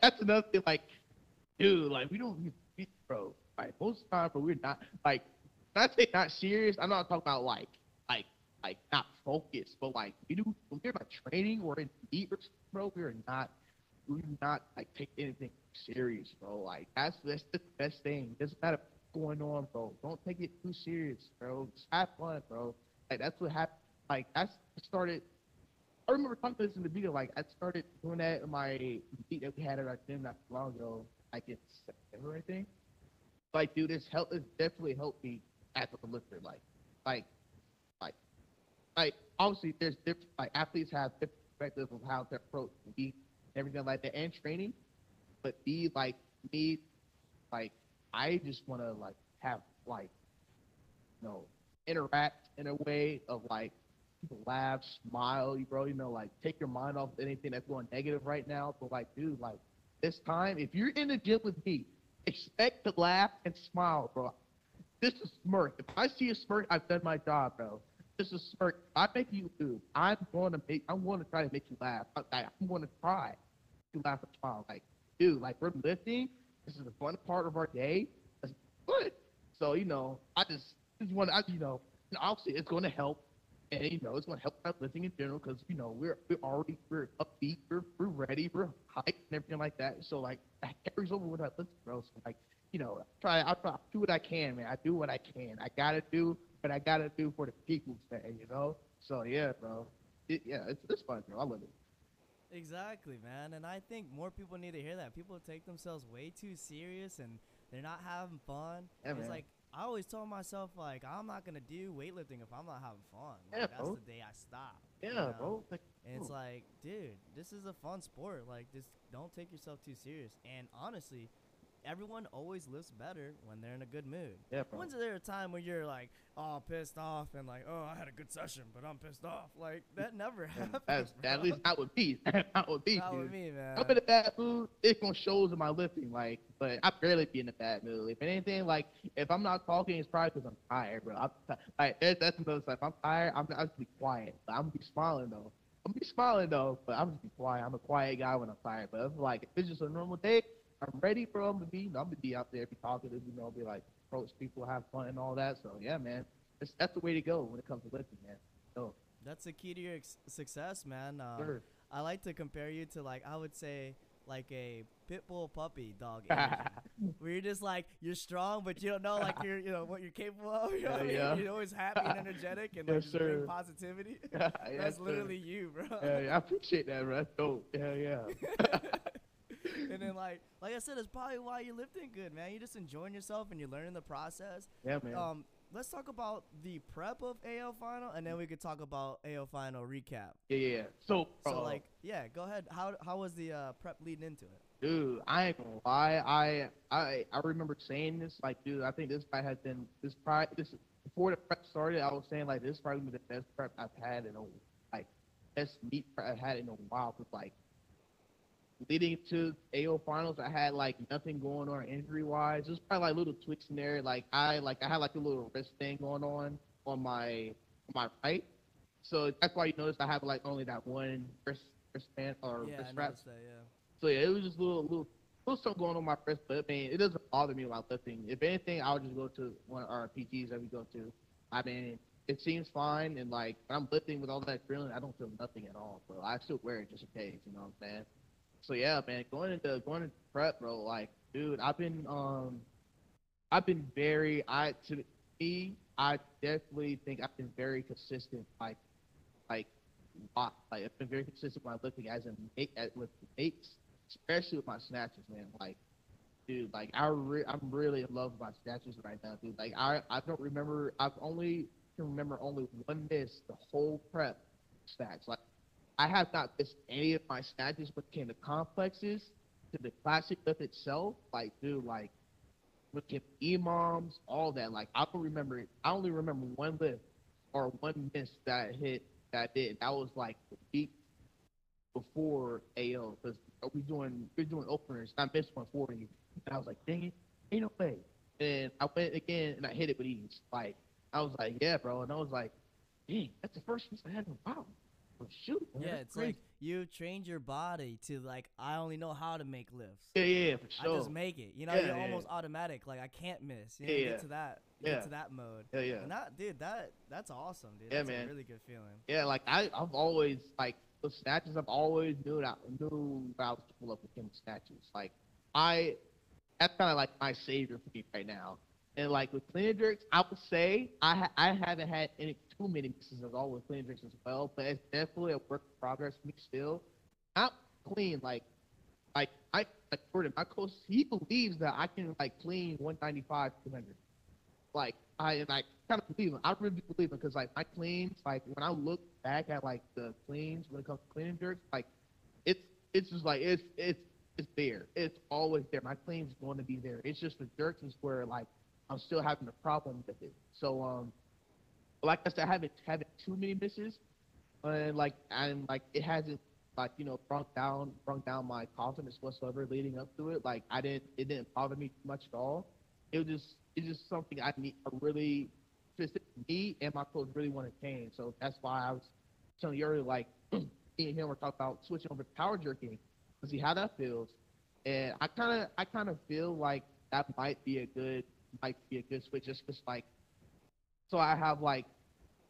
that's another thing, like, dude, like, we don't, bro, like, most of the time, bro, we're not, like, I say not serious, I'm not talking about, like, like, like, not focused, but, like, we do, when we're, like, training or in deep, bro, we're not, we do not, like, take anything serious, bro, like, that's, that's the best thing, doesn't matter what's going on, bro, don't take it too serious, bro, just have fun, bro, like, that's what happened, like, that's started, I remember talking about this in the video. Like I started doing that in my beat that we had at our gym not too long ago, like in September, I think. Like, dude, this help this definitely helped me as a lifter. Like, like, like, like. Obviously, there's different. Like athletes have different perspectives of how to approach be everything like that and training. But be like me, like I just want to like have like, you know, interact in a way of like people laugh, smile, you bro, you know, like take your mind off anything that's going negative right now. But like, dude, like this time, if you're in the gym with me, expect to laugh and smile, bro. This is smirk. If I see a smirk, I've done my job, bro. This is smirk. I make you do. I'm going to make. I'm going to try to make you laugh. I'm going to try to laugh and smile. Like, dude, like we're lifting. This is the fun part of our day. That's good. So you know, I just just want. I you know, and obviously it's going to help and you know it's going to help out lifting in general because you know we're we're already we're upbeat, we're we're ready, we're hyped and everything like that. So like that carries over with our lifting, bro. So like you know, try I try I do what I can, man. I do what I can. I gotta do what I gotta do for the people's day, you know. So yeah, bro. It, yeah, it's it's fun, bro. I love it. Exactly, man. And I think more people need to hear that. People take themselves way too serious and they're not having fun. Yeah, it's man. like I always told myself like I'm not gonna do weightlifting if I'm not having fun. Like, Yeah, that's bro. the day I stop. you Yeah, know? bro. Like, And it's like, dude, this is a fun sport. Like, just don't take yourself too serious. And honestly, everyone always lifts better when they're in a good mood. yeah, bro. When's there a time when you're like, oh, pissed off and like, oh, I had a good session, but I'm pissed off? Like, that never happens. That's bro. at least not with me. not with me, Not dude. with me, man. I'm in a bad mood. It's gonna shows in my lifting, like, but I barely be in a bad mood. If anything, like, if I'm not talking, it's probably because I'm tired, bro. I'm ti- like, that's, another stuff. If I'm tired, I'm, I'm just be quiet. But I'm gonna be smiling though. I'm gonna be smiling though, but I'm just be quiet. I'm a quiet guy when I'm tired. But if like, if it's just a normal day, I'm ready, bro. I'm gonna be, I'm gonna be out there, be to, you know, be like, approach people, have fun and all that. So yeah, man, that's that's the way to go when it comes to lifting, man. So, That's the key to your ex- success, man. Um, sure. I like to compare you to like I would say like a pit bull puppy dog where you're just like you're strong, but you don't know like you're you know what you're capable of. You know what I mean? Yeah, yeah. You're always happy and energetic and like sir. positivity. Yeah, That's literally you, bro. Yeah, yeah, I appreciate that, bro. That's dope. Hell yeah. Like like I said, it's probably why you're lifting good, man. You're just enjoying yourself and you're learning the process. Yeah, man. Um, let's talk about the prep of AO final, and then we could talk about AO final recap. yeah, yeah. yeah. So, So uh, like, yeah, go ahead. How how was the uh, prep leading into it? dude, I ain't gonna lie. I, I, I remember saying this. Like, dude, I think this fight has been this pride. This before the prep started, I was saying like this probably be the best prep I've had in a like best meet prep I've had in a while. Cause like leading to AO finals, I had like nothing going on injury wise. It was probably like little tweaks in there. Like I like I had like a little wrist thing going on on my on my right. So that's why you notice I have like only that one wrist wristband or yeah, wrist noticed that. Yeah. So yeah, it was just a little little little something going on my wrist, but I mean it doesn't bother me while lifting. If anything, I'll just go to one of our PTs that we go to. I mean, it seems fine and like when I'm lifting with all that drilling, I don't feel nothing at all. But I still wear it just in case, you know what I'm saying? So yeah, man, going into going into prep, bro, like, dude, I've been um I've been very I to me, I definitely think I've been very consistent, like like lot like I've been very consistent when I'm lifting as a at with mates, especially with my snatches, man. Like dude, like I re- I'm really in love with my snatches right now, dude. Like I I don't remember I've only can remember only one miss the whole prep snatch. Like I have not missed any of my snatches came to complexes, to the classic lift itself. Like, dude, like it came to all that. Like I don't remember. I only remember one lift or one miss that I hit that I did. That was like the week before AO because we doing we are doing openers. I missed one for you, and I was like, dang it, ain't no way. And I went again and I hit it with ease. Like I was like, yeah, bro. And I was like, dang, that's the first miss I had in a while. Shoot. man, Yeah, it's crazy. like you trained your body to like I only know how to make lifts. yeah, yeah, for I just make it. You know, Yeah, you're yeah, almost yeah. automatic. Like I can't miss. You know, Yeah, you get to that. Yeah. get to that mode. yeah, yeah. And that, dude, that that's awesome, dude. Yeah, that's man. a really good feeling. Yeah, like I, I've always like the snatches. I've always knew that knew that I was capable of with him snatches. Like I, that's kind of like my savior for me right now. And like with clean and jerks, I would say I ha- I haven't had any too many misses at all with clean and jerks as well. But it's definitely a work in progress for me still. Not clean like like I like Jordan, my coach, he believes that I can like clean 195, 200 like I and I kind of believe him. I really believe him because like my cleans, like when I look back at like the cleans when it comes to cleaning jerks, like it's it's just like it's it's it's there. It's always there. My clean's going to be there. It's just the jerks is where like I'm still having a problem with it. So um, like I said, I haven't having too many misses, and like and like it hasn't like you know brought down brought down my confidence whatsoever leading up to it. Like I didn't it didn't bother me too much at all. It was just it's just something I need I really me and my coach really want to change. So that's why I was telling you earlier, like me and him were talking about switching over to power jerking to see how that feels. And I kind of I kind of feel like that might be a good might be a good switch just because like so I have like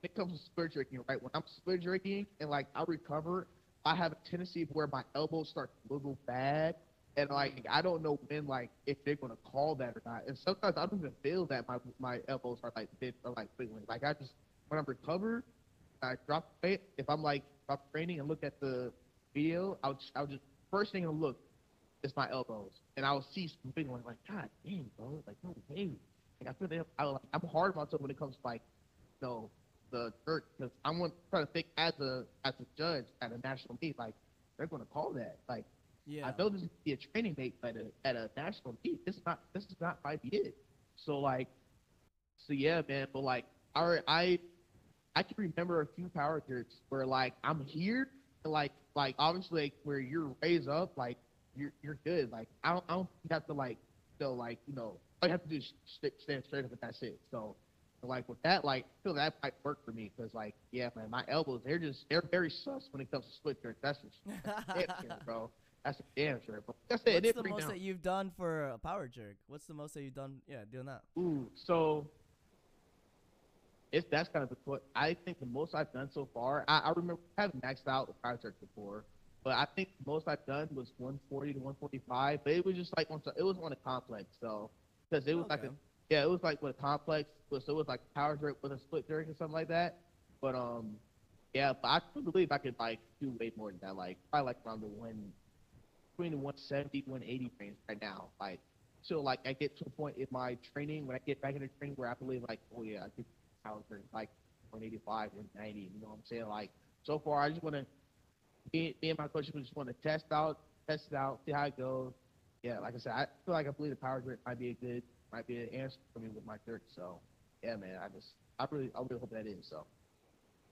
when it comes to split jerking, right? When I'm split jerking and like I recover, I have a tendency where my elbows start to wiggle bad. And like mm. I don't know when like if they're gonna call that or not. And sometimes I don't even feel that my my elbows are like bent or like wiggling. Like I just when I'm recovered, I drop weight. If I'm like drop training and look at the video, I'll just, I'll just first thing I'll look is my elbows, and I'll see some wiggling. Like God damn, bro, like no way. Like I feel that I like I'm hard on myself when it comes to like you know the dirt because I'm gonna try to think as a as a judge at a national meet like they're gonna call that like Yeah. I know this is be a training mate at a at a national meet. This is not this is not might be it. So like, so yeah, man. But like, I I I can remember a few power jerks where like I'm here, and like like obviously like, where you're raised up, like you're you're good. Like I don't I don't have to like know like you know all you have to do is st- stand straight up and that's it. So. Like with that, like I feel that might work for me because, like, yeah, man, my elbows they're just they're very sus when it comes to split jerk. That's just damn sure, bro. That's a damn sure. But I said, it What's did the most down. that you've done for a power jerk? What's the most that you've done? Yeah, doing that. Ooh, so it's that's kind of the put. I think the most I've done so far. I, I remember having maxed out with power jerk before, But I think the most I've done was 140 to 145. But it was just like on it was on a complex, so because it was like a yeah, it was like with a complex, so it was like power jerk with a split jerk or something like that. But um, yeah, but I believe I could like do way more than that. Like probably like around the one between the 170 180 range right now. Like so like I get to a point in my training when I get back into training where I believe like oh yeah I could power jerk like 185 190. You know what I'm saying? Like so far I just want to me, me and my coach just want to test out test it out see how it goes. Yeah, like I said, I feel like I believe the power jerk might be a good might be an answer for me with my jerk. So yeah, man, I just I really I really hope that is so.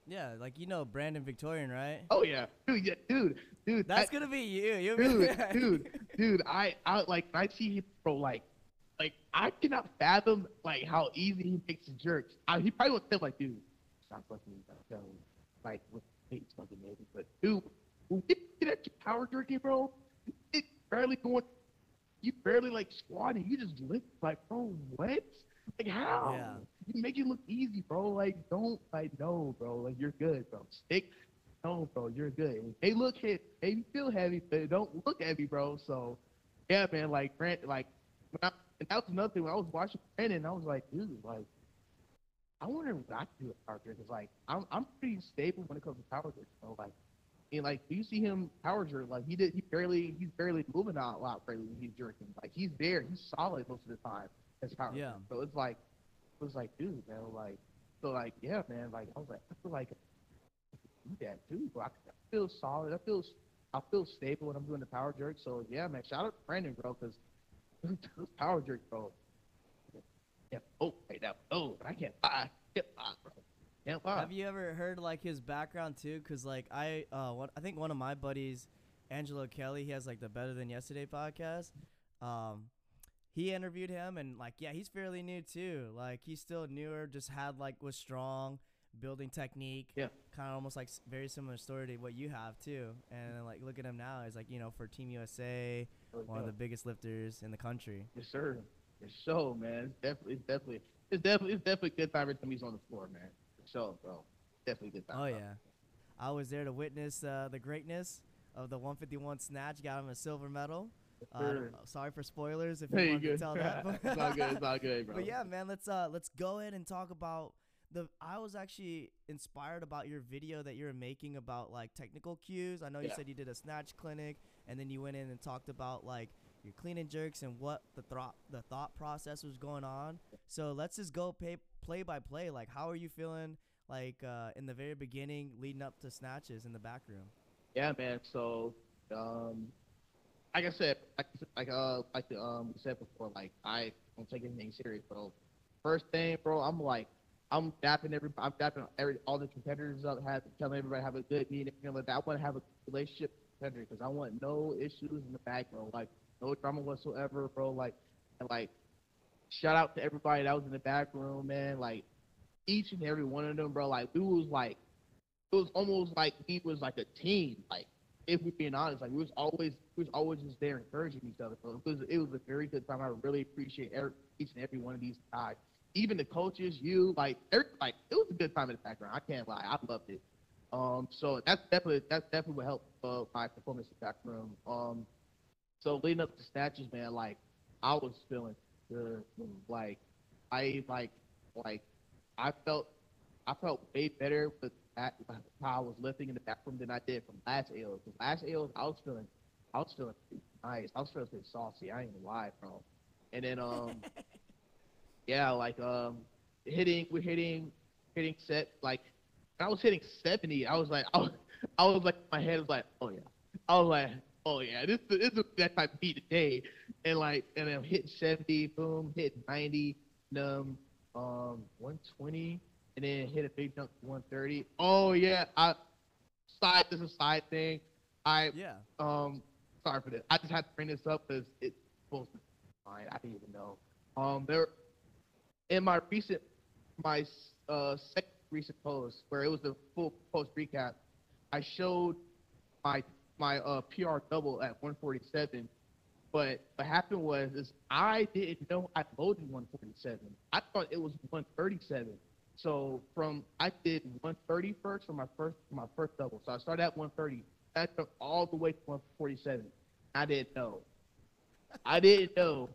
Yeah, like you know Brandon Victorian, right? Oh yeah, dude, yeah, dude, dude. That's I- gonna be you. You dude, dude, dude. I, I like I see him, bro. Like, like I cannot fathom like how easy he makes the jerks. I, he probably would say like, dude, stop fucking me, bro. Like, with hates fucking maybe, but dude, when you get at your power jerky, bro, it barely going. You barely like squatting. You just lift like, bro, what? Like how? Yeah. You make it look easy, bro. Like, don't like no, bro. Like you're good, bro. Stick no, bro, you're good. They look hit, they feel heavy, but they don't look heavy, bro. So, yeah, man, like Grant, like, when I, and that was another thing. When I was watching Brandon, I was like, dude, like, I wonder what I can do with power jerk. Cause like, I'm I'm pretty stable when it comes to power jerk. So like, and like, you see him power jerk, like he did, he barely, he's barely moving out a lot lately when he's jerking. Like he's there, he's solid most of the time as power. Yeah. jerk. So it's like, it was like, dude, man, like, so like, yeah, man, like, I was like, I feel like do that too, bro. I, I feel solid. I feel I feel stable when I'm doing the power jerk. So yeah, man. Shout out to Brandon, bro, because those power jerk, bro. Yeah. Oh, hey, that. Oh, I can't lie. Can't lie, bro. Can't. Have you ever heard like his background too? Cause like I, uh, what I think one of my buddies, Angelo Kelly, he has like the Better Than Yesterday podcast. Um, he interviewed him and like yeah, he's fairly new too. Like he's still newer, just had like was strong, building technique. Yeah. Kind of almost like very similar story to what you have too. And like look at him now, he's like you know for Team USA, one of the biggest lifters in the country. Yes, sir. Yes, so man. It's definitely, it's definitely, it's definitely, it's definitely good time every time he's on the floor, man. Sure, bro. Definitely a good time. Oh yeah, I was there to witness uh, the greatness of the 151 snatch. Got him a silver medal. Uh, I don't- sir. sorry for spoilers if you you want to tell that. but- it's all good. It's all good, bro. But yeah, man, let's uh let's go ahead and talk about the. I was actually inspired about your video that you were making about like technical cues. I know you Yeah. said you did a snatch clinic, and then you went in and talked about like your clean and jerks and what the thought the thought process was going on. So let's just go pay, play by play. Like, how are you feeling? Like uh, in the very beginning, leading up to snatches in the back room. Yeah, man. So, um, like I said, like, like uh, like um, we said before, like I don't take anything serious, bro. First thing, bro, I'm like, I'm dapping every, I'm dapping every all the competitors up, have telling everybody have a good meeting, everything like that. I want to have a relationship with competitor because I want no issues in the back, bro. Like no drama whatsoever, bro. Like, and like, shout out to everybody that was in the back room, man. Like, each and every one of them, bro. Like, we was like, it was almost like we was like a team. Like, if we're being honest, like we was always we was always just there encouraging each other. So it was it was a very good time. I really appreciate every, each and every one of these guys, even the coaches, you like every, like it was a good time in the background. I can't lie, I loved it. Um, so that's definitely that's definitely what helped uh, my performance in the back room. Um, so leading up to snatches, man, like I was feeling good. Like I like like I felt I felt way better with that how I was lifting in the back room than I did from last. Cause last AOs I was feeling I was feeling nice. I was feeling saucy. I ain't gonna lie, bro. And then um yeah, like um hitting we're hitting hitting set like when I was hitting seventy, I was like I was, I was like my head was like, oh yeah. I was like, oh yeah, this this is that type of beat today. And like and then hitting seventy, boom, hit ninety, um um one twenty and then hit a big jump to 130. Oh yeah, I side this is a side thing. I Yeah. um sorry for this. I just had to bring this up because it's supposed to be fine. I didn't even know. Um there in my recent my uh second recent post where it was the full post recap, I showed my my uh PR double at 147. But what happened was is I didn't know I loaded 147. I thought it was 137. So from I did 130 first for my first for my first double. So I started at 130. I jumped all the way to 147. I didn't know. I didn't know.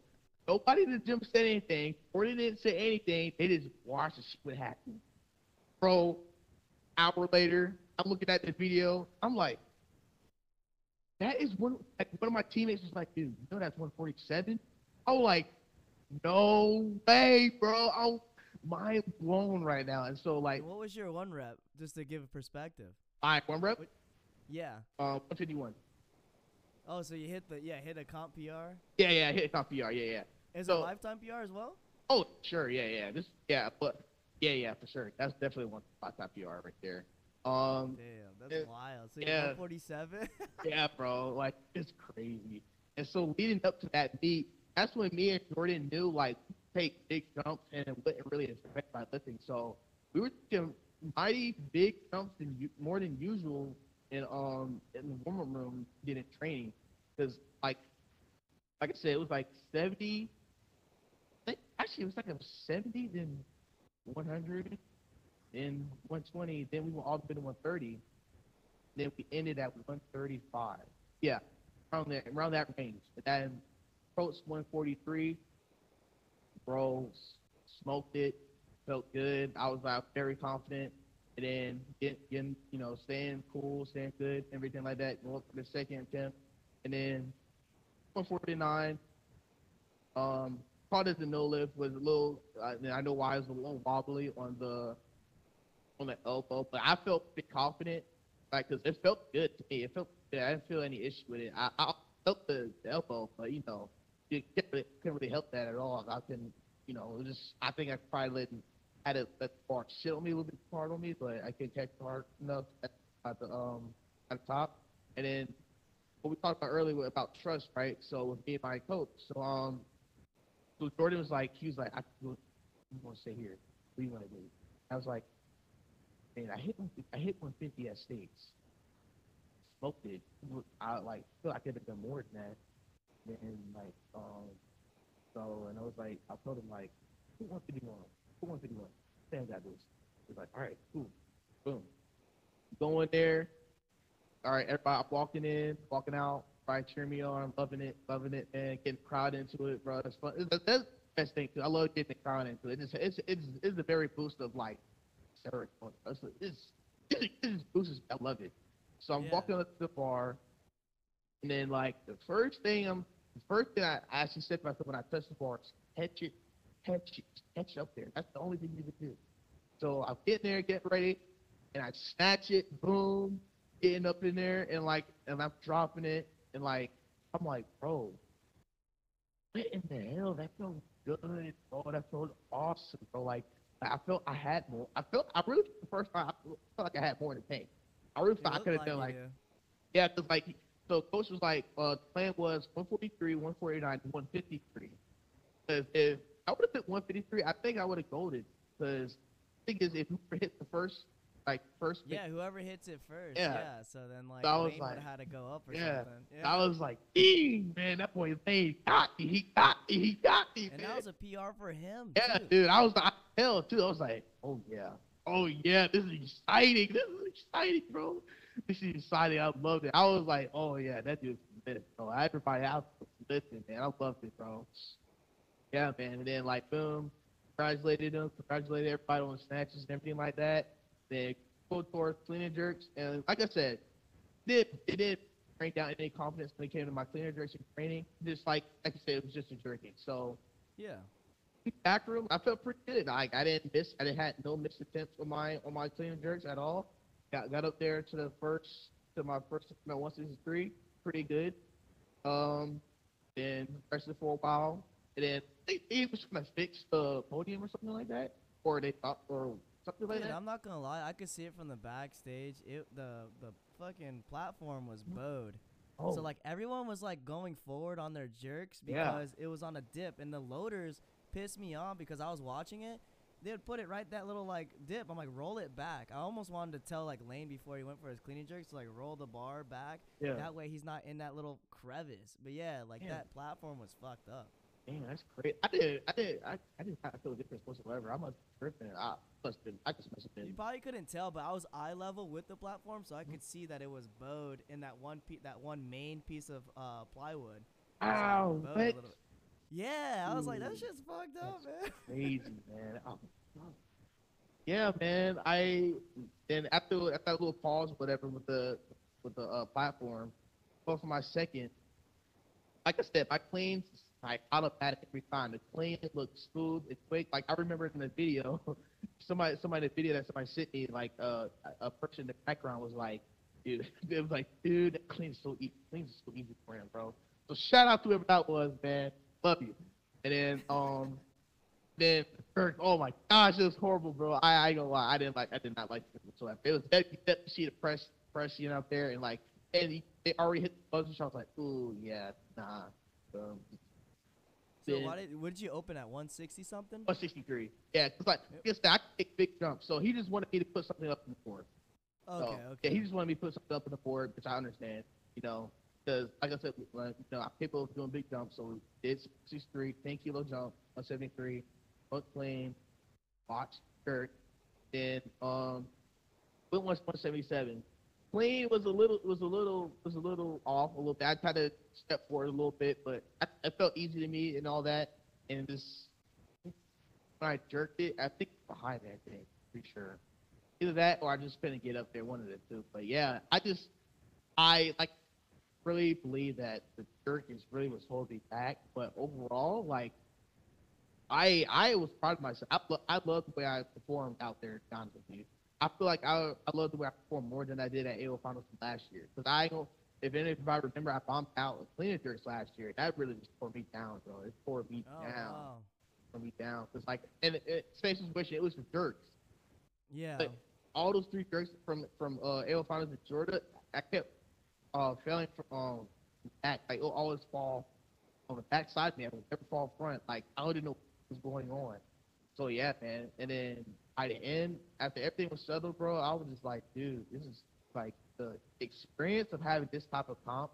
Nobody in the gym said anything. Or they didn't say anything. They just watched the shit what happened. Bro, hour later, I'm looking at the video. I'm like, that is one. Like, one of my teammates was like, dude, you know that's 147. I was like, no way, bro. I'm mind blown right now. And so like, what was your one rep, just to give a perspective? I one rep. Yeah. Um, 151. Oh, so you hit the yeah hit a comp PR? Yeah, yeah, hit comp PR. Yeah, yeah. Is So- it lifetime PR as well? Oh, sure. Yeah, yeah. This, yeah, but yeah, yeah, for sure. That's definitely one top PR right there. Um, Damn, that's Yeah. wild. So Yeah. you're 147. yeah, bro, like it's crazy. And so leading up to that beat, that's when me and Jordan knew like take big jumps and it wouldn't really affect my lifting. So we were taking mighty big jumps than u- more than usual in um in the warm up room getting training because like like I said, it was like seventy. Actually, it was like a seventy, then one hundred, then one twenty, then we went all the way to one thirty. Then we ended at 135. Yeah, around that around that range. And then approached 143. Bro, smoked it. Felt good. I was like very confident. And then getting, you know, staying cool, staying good, everything like that. Going for the second attempt. And then 149. Um, of the no lift was a little. I, I know why it was a little wobbly on the on the elbow, but I felt pretty confident like, cause it felt good to me. It felt good. I didn't feel any issue with it. I, I felt the, the elbow, but you know, you can't really, couldn't really help that at all. I can, you know, it just I think I probably let had it let bar sit on me a little bit hard on me, but I couldn't catch hard enough at, at the um at the top. And then what we talked about earlier about trust, right? So with me and my coach, so um, so Jordan was like, he was like, I what you want to stay here? What do you want to do? I was like, man, I hit I hit 150 at states. Smoked it. I like feel like I could have done more than that. And like um, so and I was like, I told him like, who 151? Who 151? Sam got this. He's like, all right, cool, boom, going there. All right, everybody walking in, walking out, everybody cheering me on, loving it, loving it, man, getting crowd into it, bro. That's fun. That's, best thing. 'cause I love getting the crowd into it. It's it's it's, it's a very boost of like it's it's, it's boosts. I love it. So I'm Yeah. walking up to the bar, and then like the first thing I'm the first thing I actually said to myself when I touched the bar is catch it, catch it, catch it up there. That's the only thing you can do. So I'm getting there, getting ready, and I snatch it, boom, getting up in there, and like, and I'm dropping it, and like, I'm like, bro, what in the hell? That feels good, bro. That feels awesome, bro. Like, I felt I had more. I felt I really the first time I felt like I had more the tank. I really thought I could have like done like yeah, because like so coach was like, uh, the plan was 143, 149, 153. Because if I would have hit 153, I think I would have golded. Because thing is, if you hit the first, like first, Yeah, whoever hits it first. Yeah. Yeah. So then like So I was would like- have had to go up or Yeah. something. Yeah. I was like, dang, man, that boy Lane got me. He got me. He got me, and man. that was a PR for him. yeah, too. dude. I was like, hell, too. I was like, oh yeah, oh yeah, this is exciting. This is exciting, bro. This is exciting. I loved it. I was like, oh yeah, that dude's lit, bro. Everybody out listen, man. I loved it, bro. Yeah, man. And then like, boom, congratulated him, congratulated everybody on snatches and everything like that. Then go towards clean and jerks, and like I said, it it didn't bring down any confidence when it came to my Cleaner jerks and training. Just like like I said, it was just a jerking. So Yeah. back room, I felt pretty good. Like I didn't miss, I didn't had no missed attempts on my on my clean and jerks at all. Got got up there to the first to my first no one sixty three, pretty good. Um, then rested for a while, and then they, they was gonna fix the podium or something like that, or they thought or Dude. I'm not gonna lie, I could see it from the backstage. It the the fucking platform was bowed. Oh, So like everyone was like going forward on their jerks Yeah. because it was on a dip, and the loaders pissed me off because I was watching it. They would put it right that little like dip. I'm like, roll it back. I almost wanted to tell like Lane before he went for his cleaning jerks to like roll the bar back. yeah. That way he's not in that little crevice. But yeah, like Yeah. that platform was fucked up. Damn, that's crazy. I did, I did, I, I didn't have feel a difference whatsoever. I must have tripping. I must have been, I just must have been. You probably couldn't tell, but I was eye level with the platform, so I could see that it was bowed in that one pe- that one main piece of uh, plywood. Like, Ow, a what? Yeah, I was like, that Ooh, shit's fucked up, man. Crazy, man. Oh, yeah, man. I then after after that little pause, or whatever, with the with the uh, platform, go for my second. Like I said, my cleans like automatic every time. The clean it looks smooth, it's quick. Like I remember in the video, somebody somebody in the video that somebody sent me, like uh, a person in the background was like, dude, it was like, dude, that clean is so easy. Clean is so easy for him, bro. So shout out to whoever that was, man. Love you. And then um then oh my gosh, it was horrible, bro. I, I gonna lie, I didn't like I did not like it whatsoever. It was that that sheet of press pressing up there and like and he, they already hit the buzzer, so I was like, ooh yeah, nah. Um, So why did what did you open at 160 something? 163. Yeah, because like Yep. I guess that I take big jumps. So he just wanted me to put something up in the board. Okay, so, okay. Yeah, he just wanted me to put something up in the board, which I understand. You know, because like I said, like, you know, I'm capable of doing big jumps. So we did 63, 10 kilo jump, 173, hook clean, watch, skirt, then um, went was 177. Clean was a little was a little was a little off a little bit. I tried to step forward a little bit, but I, felt easy to me and all that. And just when I jerked it, I think behind that thing, pretty sure. Either that or I just couldn't get up there, one of the two. But yeah, I just I like really believe that the jerk is really what's holding me back. But overall, like I I was proud of myself. I, I love the way I performed out there, honest with you. I feel like I I love the way I perform more than I did at AO Finals last year. Because I don't, if any if I remember, I bombed out with cleaner jerks last year. That really just tore me down, bro. It tore me Oh, down, wow. tore me down. Cause like, and it, it, same situation, it was for jerks. Yeah. But all those three jerks from from uh, AO Finals in Georgia, I kept uh failing from um back. Like it'll always fall on the back side of me. I would never fall front. Like I didn't know what was going on. So yeah, man. And then by the end, after everything was settled, bro, I was just like, dude, this is like the experience of having this type of comp,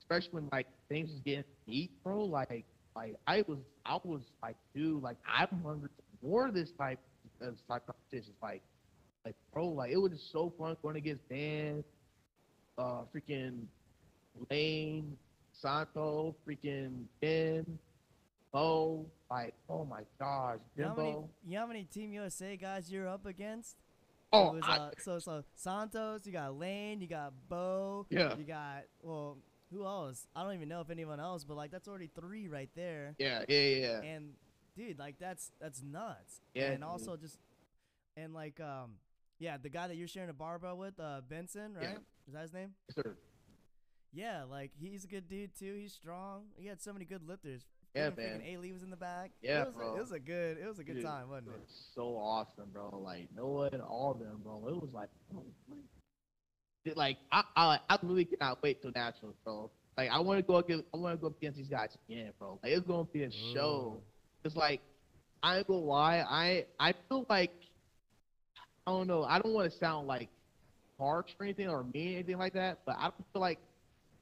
especially when like things was getting deep, bro. Like, like I was, I was like, dude, like I'm hungry for more of this type, of this type competitions. Like, like bro, like it was just so fun going against Dan, uh, freaking Lane, Santo, freaking Ben, Bo, like, oh my gosh, you know, how many, you know how many Team USA guys you're up against? Oh, was, I- uh, so so Santos, you got Lane, you got Bo, Yeah. you got well, who else? I don't even know if anyone else, but like that's already three right there. yeah, yeah, yeah. And dude, like that's that's nuts. Yeah, And dude. also just and like um yeah, the guy that you're sharing a barbell with, uh Benson, right? Yeah. Is that his name? Yes, sir. Yeah, like he's a good dude too. He's strong. He had so many good lifters. Yeah, man. A-Lee was in the back. Yeah, it was, A, bro. it was a good. It was a good Dude, time, wasn't it it? was so awesome, bro. Like Noah and all of them, bro. It was like, oh, It, like I, I, I really cannot wait till nationals, bro. Like I want to go against, I want to go up against these guys again, bro. Like it's gonna be a show. Mm. It's like I ain't gonna lie, I, I feel like I don't know. I don't want to sound like harsh or anything or mean or anything like that, but I don't feel like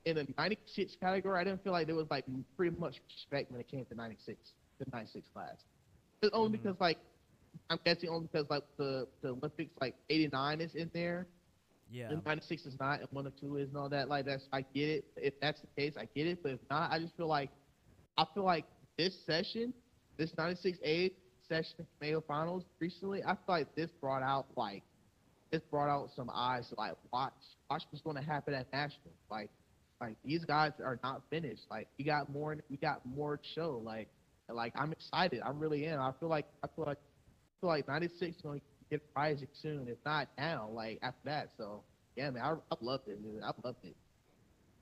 in the 96 category, I didn't feel like there was like pretty much respect when it came to 96, the 96 class. It's only Mhm. because like I'm guessing only because like the the Olympics like 89 is in there, Yeah. and 96 is not, and one or two is and all that. Like that's I get it. If that's the case, I get it. But if not, I just feel like I feel like this session, this 96A session Mayo Finals recently, I feel like this brought out like this brought out some eyes to like watch watch what's going to happen at national. Like like these guys are not finished. Like we got more we got more show. Like like I'm excited. I'm really in. I feel like I feel like I feel like 96 is going to get rising soon. If not now, like after that. So yeah, man, I, I loved it, dude. I loved it.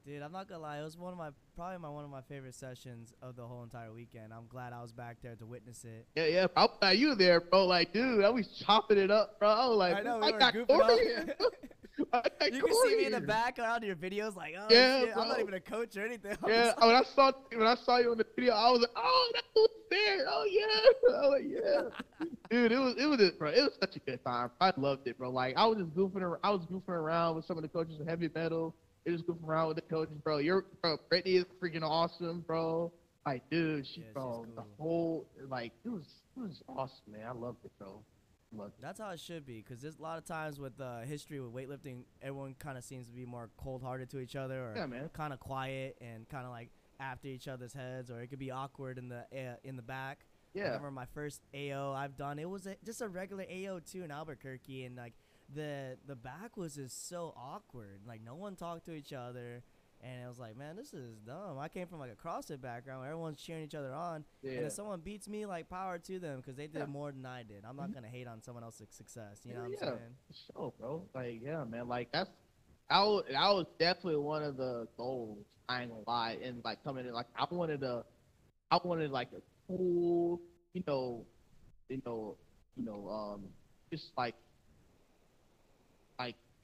Dude, I'm not gonna lie. It was one of my probably my one of my favorite sessions of the whole entire weekend. I'm glad I was back there to witness it. Yeah, yeah. I was not you there, bro. Like, dude, I was chopping it up, bro. I was like, I know, we got goofing here. I got You can see me in the background of your videos, like, oh Yeah, shit, I'm not even a coach or anything. I'm Yeah, when I saw when I saw you in the video, I was like, oh, that dude's there. Oh yeah, oh yeah, dude. It was it was bro. It was such a good time. I loved it, bro. Like I was just goofing around. I was goofing around with some of the coaches of heavy metal. It was goofing around with the coaches, bro. You're bro. Brittany is freaking awesome, bro. Like, dude, she Yeah, she's bro, the whole like it was it was awesome, man. I loved it, bro. Loved it. That's how it should be, because there's a lot of times with uh, history with weightlifting, everyone kind of seems to be more cold-hearted to each other, or Yeah, kind of quiet and kind of like after each other's heads, or it could be awkward in the uh, in the back. I Yeah. remember my first AO I've done. It was a, just a regular AO too in Albuquerque, and like the the back was just so awkward. Like no one talked to each other, and it was like, man, this is dumb. I came from like a CrossFit background where everyone's cheering each other on, Yeah. and if someone beats me, like power to them because they did Yeah. more than I did. I'm not Mhm. gonna hate on someone else's success. You know Hell what I'm saying? Sure, bro. Like, yeah, man. Like that's I was, was definitely one of the goals. I ain't gonna lie. And like coming in, like I wanted a, I wanted like a cool, you know, you know, you know, um, just like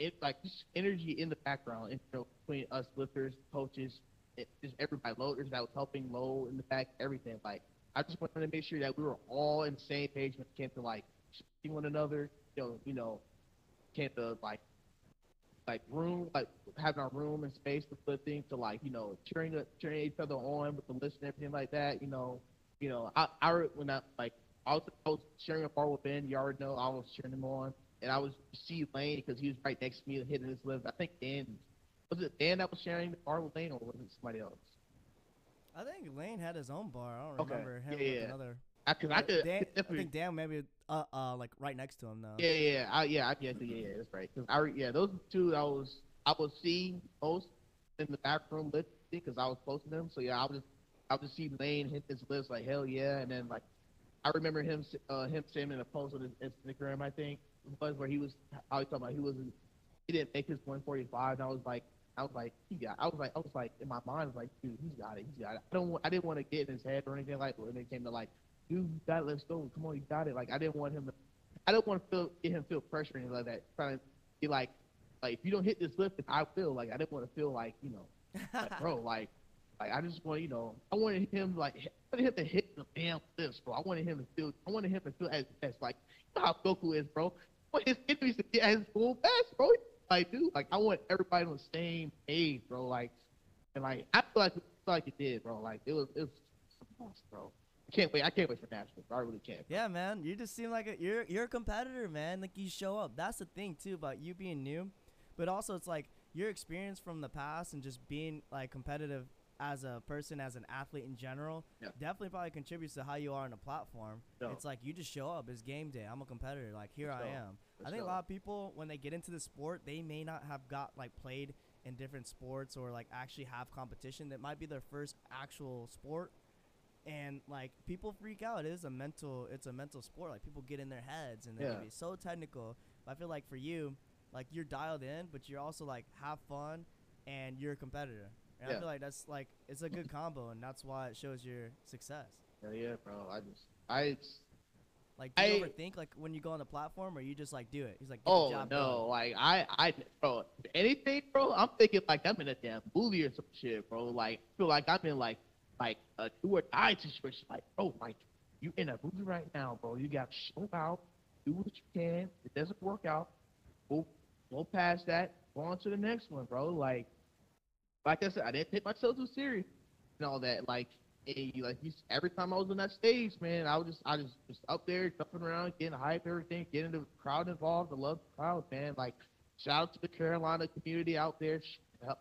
it, like energy in the background, you know, between us lifters, coaches, it, just everybody, loaders that was helping load in the back, everything. Like I just wanted to make sure that we were all in the same page when it came to like seeing one another. You know, you know, came to like like room like having our room and space for lifting to like you know cheering cheering each other on with the list and everything like that. You know, you know I I when I like I was, I was sharing a bar with Ben. You already know I was cheering him on, and I was see Lane because he was right next to me hitting his lift. I think Dan was it Dan that was sharing the bar with Lane or was it somebody else? I think Lane had his own bar. I don't Okay. remember him Yeah, with yeah. another. I, Because I could Dan, I think Dan maybe uh uh like right next to him though. Yeah, yeah, I, yeah, I, yeah, yeah, yeah, that's right. 'Cause I, yeah, those two I was, I was seeing most in the back room lifting because I was close to them. So yeah, I would just, I would just see Lane hit his lifts like hell yeah, and then like, I remember him, uh, him saying in a post on his Instagram, I think, was where he was, I was talking about he wasn't, he didn't make his 145, and I was like, I was like, he got, I was like, I was like, in my mind, I was like, dude, he's got it, he's got it. I don't, want, I didn't want to get in his head or anything like. When it came to like, dude, you got it, let's go, come on, you got it. Like I didn't want him to I don't want to feel get him feel pressure and like that. Trying to be like, like if you don't hit this lift, I feel like I didn't want to feel like you know, like, bro, like, like I just want you know, I wanted him like, I wanted him to hit the damn lifts, bro. I wanted him to feel, I wanted him to feel as best. Like, you know how Goku is, bro. I enemies to get at his full best, bro. Like, dude, like I want everybody on the same page, bro. Like, and like I feel like I feel like it did, bro. Like it was, it was, awesome, bro. I can't wait. I can't wait for nationals. I really can't. Yeah, man, you just seem like a, you're you're a competitor, man. Like you show up. That's the thing too about you being new, but also it's like your experience from the past and just being like competitive as a person, as an athlete in general, Yeah. definitely probably contributes to how you are on a platform. Yeah. It's like you just show up. It's game day. I'm a competitor. Like here I am. I think a lot of people when they get into the sport, they may not have got like played in different sports or like actually have competition. That might be their first actual sport and like people freak out. It is a mental. It's a mental sport. Like people get in their heads and they Yeah. be so technical. But I feel like for you, like you're dialed in, but you're also like have fun and you're a competitor. And I Yeah. feel like that's like it's a good combo, and that's why it shows your success. Hell yeah, bro. I just, I. Like, do you I- overthink like when you go on the platform, or you just like do it? He's like, Oh job no, done. like I, I, bro, anything, bro. I'm thinking like I'm in a damn movie or some shit, bro. Like feel like I'm in like, like a do or die situation. Like, bro, like you in a movie right now, bro. You got to show out, do what you can. If it doesn't work out, go, go past that, go on to the next one, bro. Like, like I said, I didn't take myself too serious and all that. Like, hey, like every time I was on that stage, man, I was just, I just, just up there jumping around, getting hype, everything, getting the crowd involved. I love the crowd, man. Like, shout out to the Carolina community out there,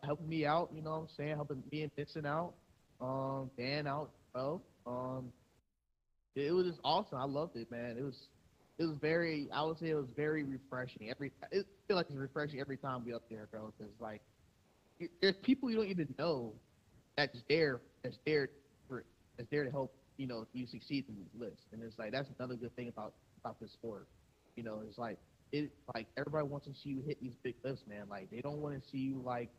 helping me out. You know what I'm saying? Helping me and Vincent out, um, Dan out, bro. Um, it, was just awesome. I loved it, man. It was, it was very, I would say it was very refreshing. Every, it feel like it's refreshing every time we up there, bro. Cause like, there's people you don't even know that's there, that's there for, that's there to help, you know, you succeed in these lists. And it's like, that's another good thing about, about this sport. You know, it's like, it, like everybody wants to see you hit these big lifts, man. Like they don't want to see you like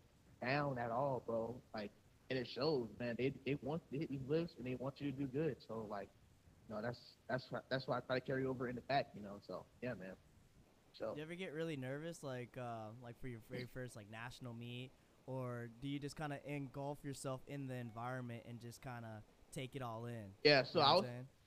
down at all, bro. Like, and it shows, man. They, they want to hit these lifts and they want you to do good. So like, you know, that's, that's, why- that's why I try to carry over in the back, you know? So yeah, man. So. Do you ever get really nervous, like uh, like for your very first like national meet, or do you just kind of engulf yourself in the environment and just kind of take it all in? Yeah, You so know I was?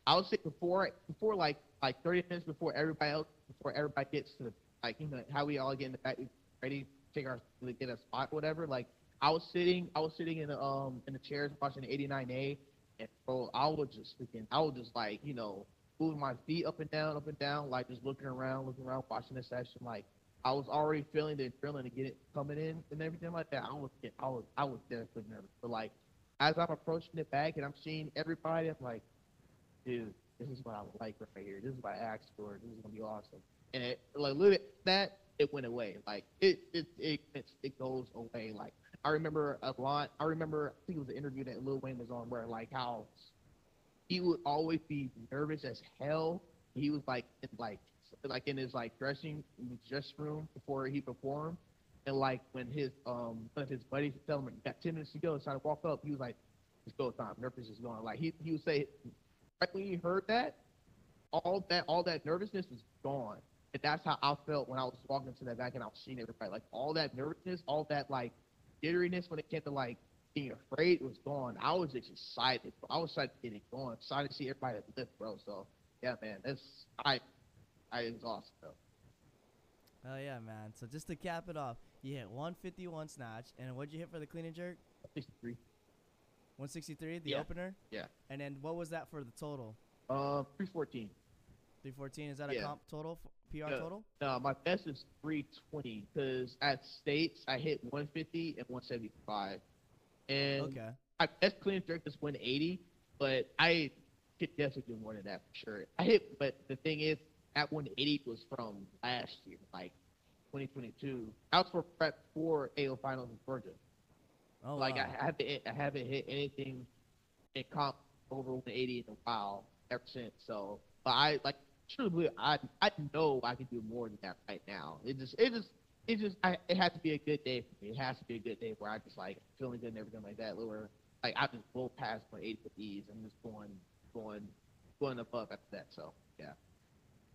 I would say before before like like thirty minutes before everybody else before everybody gets to the like you know how we all get in the back ready to take our to get a spot whatever like I was sitting I was sitting in the um in the chairs watching the eighty nine A And bro, I was just freaking, I was just like, you know, moving my feet up and down, up and down, like just looking around, looking around, watching the session. Like I was already feeling the adrenaline to get it coming in and everything like that. I was, I was, I was definitely nervous. But like, as I'm approaching it back and I'm seeing everybody, I'm like, dude, this is what I like right here. This is what I asked for. This is gonna be awesome. And it, like, look at that. It went away. Like it, it, it, it, it goes away. Like I remember a lot. I remember, I think it was an interview that Lil Wayne was on where like how he would always be nervous as hell. He was like, like, like in his like dressing dress room before he performed. And like when his um one of his buddies tell him got ten minutes to go, it's time to walk up, he was like, "It's go time, nervous is going." Like he he would say, right when he heard that, all that all that nervousness was gone. And that's how I felt when I was walking to that back and I was seeing everybody. Like all that nervousness, all that like jitteriness when it came to like being afraid was gone. I was just excited. I was excited to get it going. Excited to see everybody lift, bro. So yeah, man, that's I I awesome though. Oh yeah, man. So just to cap it off, you hit 151 snatch, and what'd you hit for the clean and jerk? 63. 163, the Yeah. opener. Yeah. And then what was that for the total? Uh, 314. 314. Is that a comp total? PR Yeah. total? No, my best is 320 because at states I hit 150 and 175, and Okay. my best clean and jerk is 180, but I could definitely do more than that for sure. I hit, but the thing is, at 180 was from last year, like 2022. I was for prep for AO finals in Georgia. Oh like wow. I haven't, I haven't hit anything in comp over 180 in a while ever since. So, but I like truly, I I know I can do more than that right now. It just, it just, it just, I, it has to be a good day for me. It has to be a good day where I just like feeling good and everything like that. Where like I just blow past 180 with ease. I'm just going, going, going above after that. So yeah,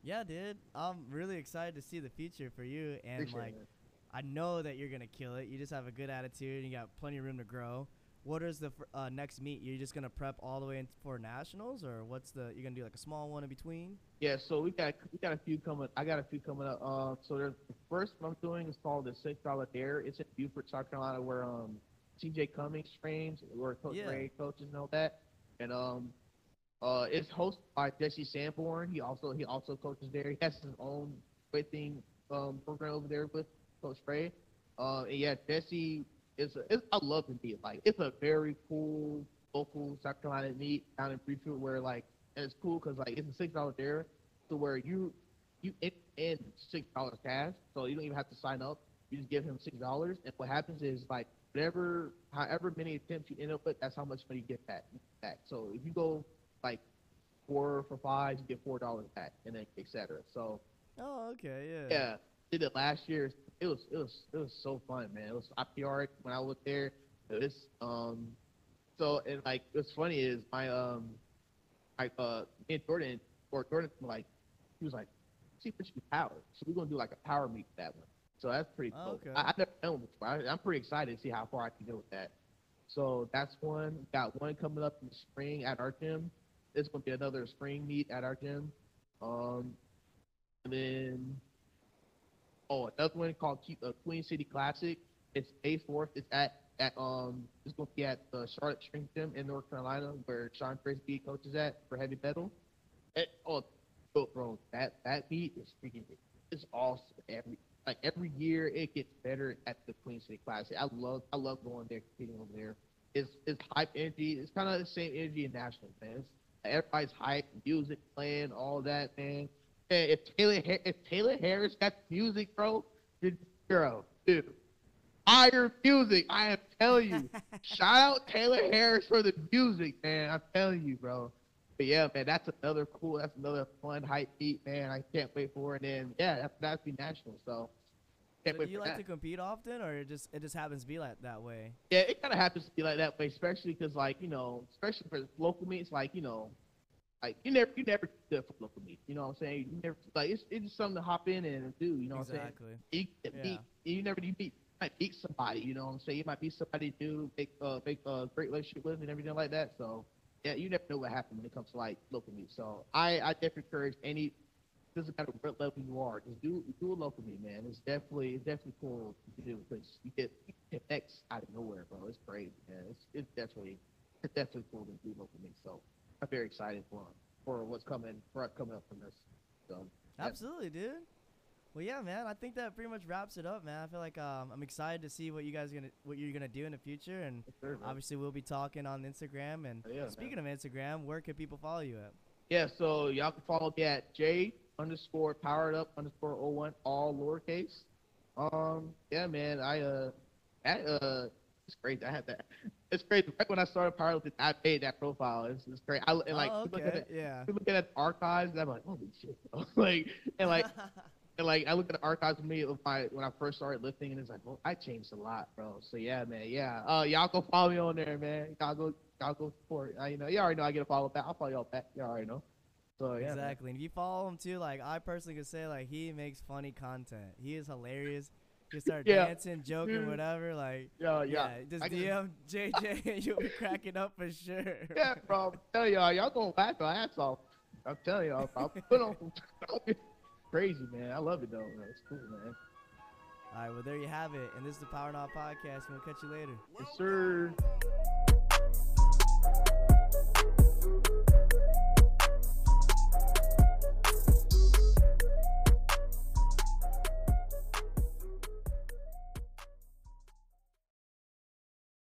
yeah, dude. I'm really excited to see the future for you, and appreciate like it. I know that you're gonna kill it. You just have a good attitude. and You got plenty of room to grow. What is the uh, next meet? You're just gonna prep all the way in for nationals, or what's the? You're gonna do like a small one in between? Yeah, so we got we got a few coming. I got a few coming up. Uh, so the first one I'm doing is called the Six Dollar Dare. It's in Beaufort, South Carolina, where um C.J. Cummings trains, where Coach Yeah. Ray coaches and all that. And um, uh, it's hosted by Jesse Sanborn. He also he also coaches there. He has his own weighting um program over there with Coach Ray. Uh, and yeah, Jesse is. A, it's, I love the meet. Like it's a very cool local South Carolina meet down in Beaufort, where like and it's cool because like it's a Six Dollar Dare, to where you you in, in six dollars cash, so you don't even have to sign up. You just give him six dollars, and what happens is like whatever, however many attempts you end up with, that's how much money you get back. Back. So if you go like four for five, you get four dollars back, and then etc. So Oh, okay, yeah. yeah, did it last year. It was it was it was so fun, man. It was I PR'd when I was there. It was um so and like what's funny is my um my uh me and Jordan or Jordan like he was like see what you power. So we're gonna do like a power meet for that one. So that's pretty Oh, cool. okay. I, I've never done one before. I, I'm pretty excited to see how far I can go with that. So that's one. Got one coming up in the spring at our gym. This is gonna be another spring meet at our gym. Um, and then oh, another one called uh, Queen City Classic. It's May fourth. It's at at um. It's gonna be at the Charlotte Strength Gym in North Carolina, where Sean Frisbee coaches at for heavy metal. Oh, bro, that that meet is freaking. It's awesome. Every like every year it gets better at the Queen City Classic. I love I love going there, competing over there. It's it's hype energy. It's kind of the same energy in nationals, man. It's, everybody's hype, music playing, all that, man. And if Taylor if Taylor Harris got music, bro, dude, bro, dude, fire music. I am telling you. Shout out Taylor Harris for the music, man. I'm telling you, bro. But yeah, man, that's another cool, that's another fun hype beat, man. I can't wait for it. And yeah, that's that's be national. So So do you like that. to compete often, or it just it just happens to be like that way? Yeah, it kind of happens to be like that way, especially because, like, you know, especially for local meets, like, you know, like you never, you never do it for local meets. You know what I'm saying? You never like it's it's just something to hop in and do. You know what I'm saying? exactly. You, Yeah. beat, you never you beat, you might beat somebody. You know what I'm saying? You might beat somebody new, make uh make a great relationship with and everything like that. So yeah, you never know what happens when it comes to like local meets. So I I definitely encourage any. Doesn't matter what level you are, just do do a local me, man. It's definitely it's definitely cool to do because you get connects out of nowhere, bro. It's crazy, man. It's it's definitely it's definitely cool to be local me. So I'm very excited for for what's coming for coming up from this. So. Absolutely, dude. Well, yeah, man. I think that pretty much wraps it up, man. I feel like um, I'm excited to see what you guys are gonna what you're gonna do in the future, and man. obviously we'll be talking on Instagram. And Oh, yeah, man. speaking of Instagram, where can people follow you at? Yeah, so y'all can follow me at J underscore powered up underscore 01, all lowercase. Um, yeah, man, I uh, that, uh, it's crazy. I had that. It's crazy. Right when I started powerlifting, I made that profile. It's, it's great. I and like oh, look at it, yeah. look at the archives, and I'm like, holy shit, bro. like and like and like I look at the archives of me of my when I first started lifting, and it's like, well, I changed a lot, bro. So yeah, man, yeah. Uh, y'all go follow me on there, man. Y'all go, y'all go support. Uh, you know, you already know I get a follow back. I'll follow y'all back. You all already know. So yeah, man. exactly. And if you follow him too, like I personally could say, like he makes funny content. He is hilarious. You start Yeah. dancing, joking, Mm. whatever. Like Yeah, yeah, yeah. just I can- DM JJ, and you'll be cracking up for sure. Yeah, bro. I'm telling y'all, y'all gonna laugh your ass off. I'm telling y'all, I'll put on crazy, man. I love it though. Man. It's cool, man. All right, well there you have it, and this is the Power Now podcast, we'll catch you later. Yes, sir.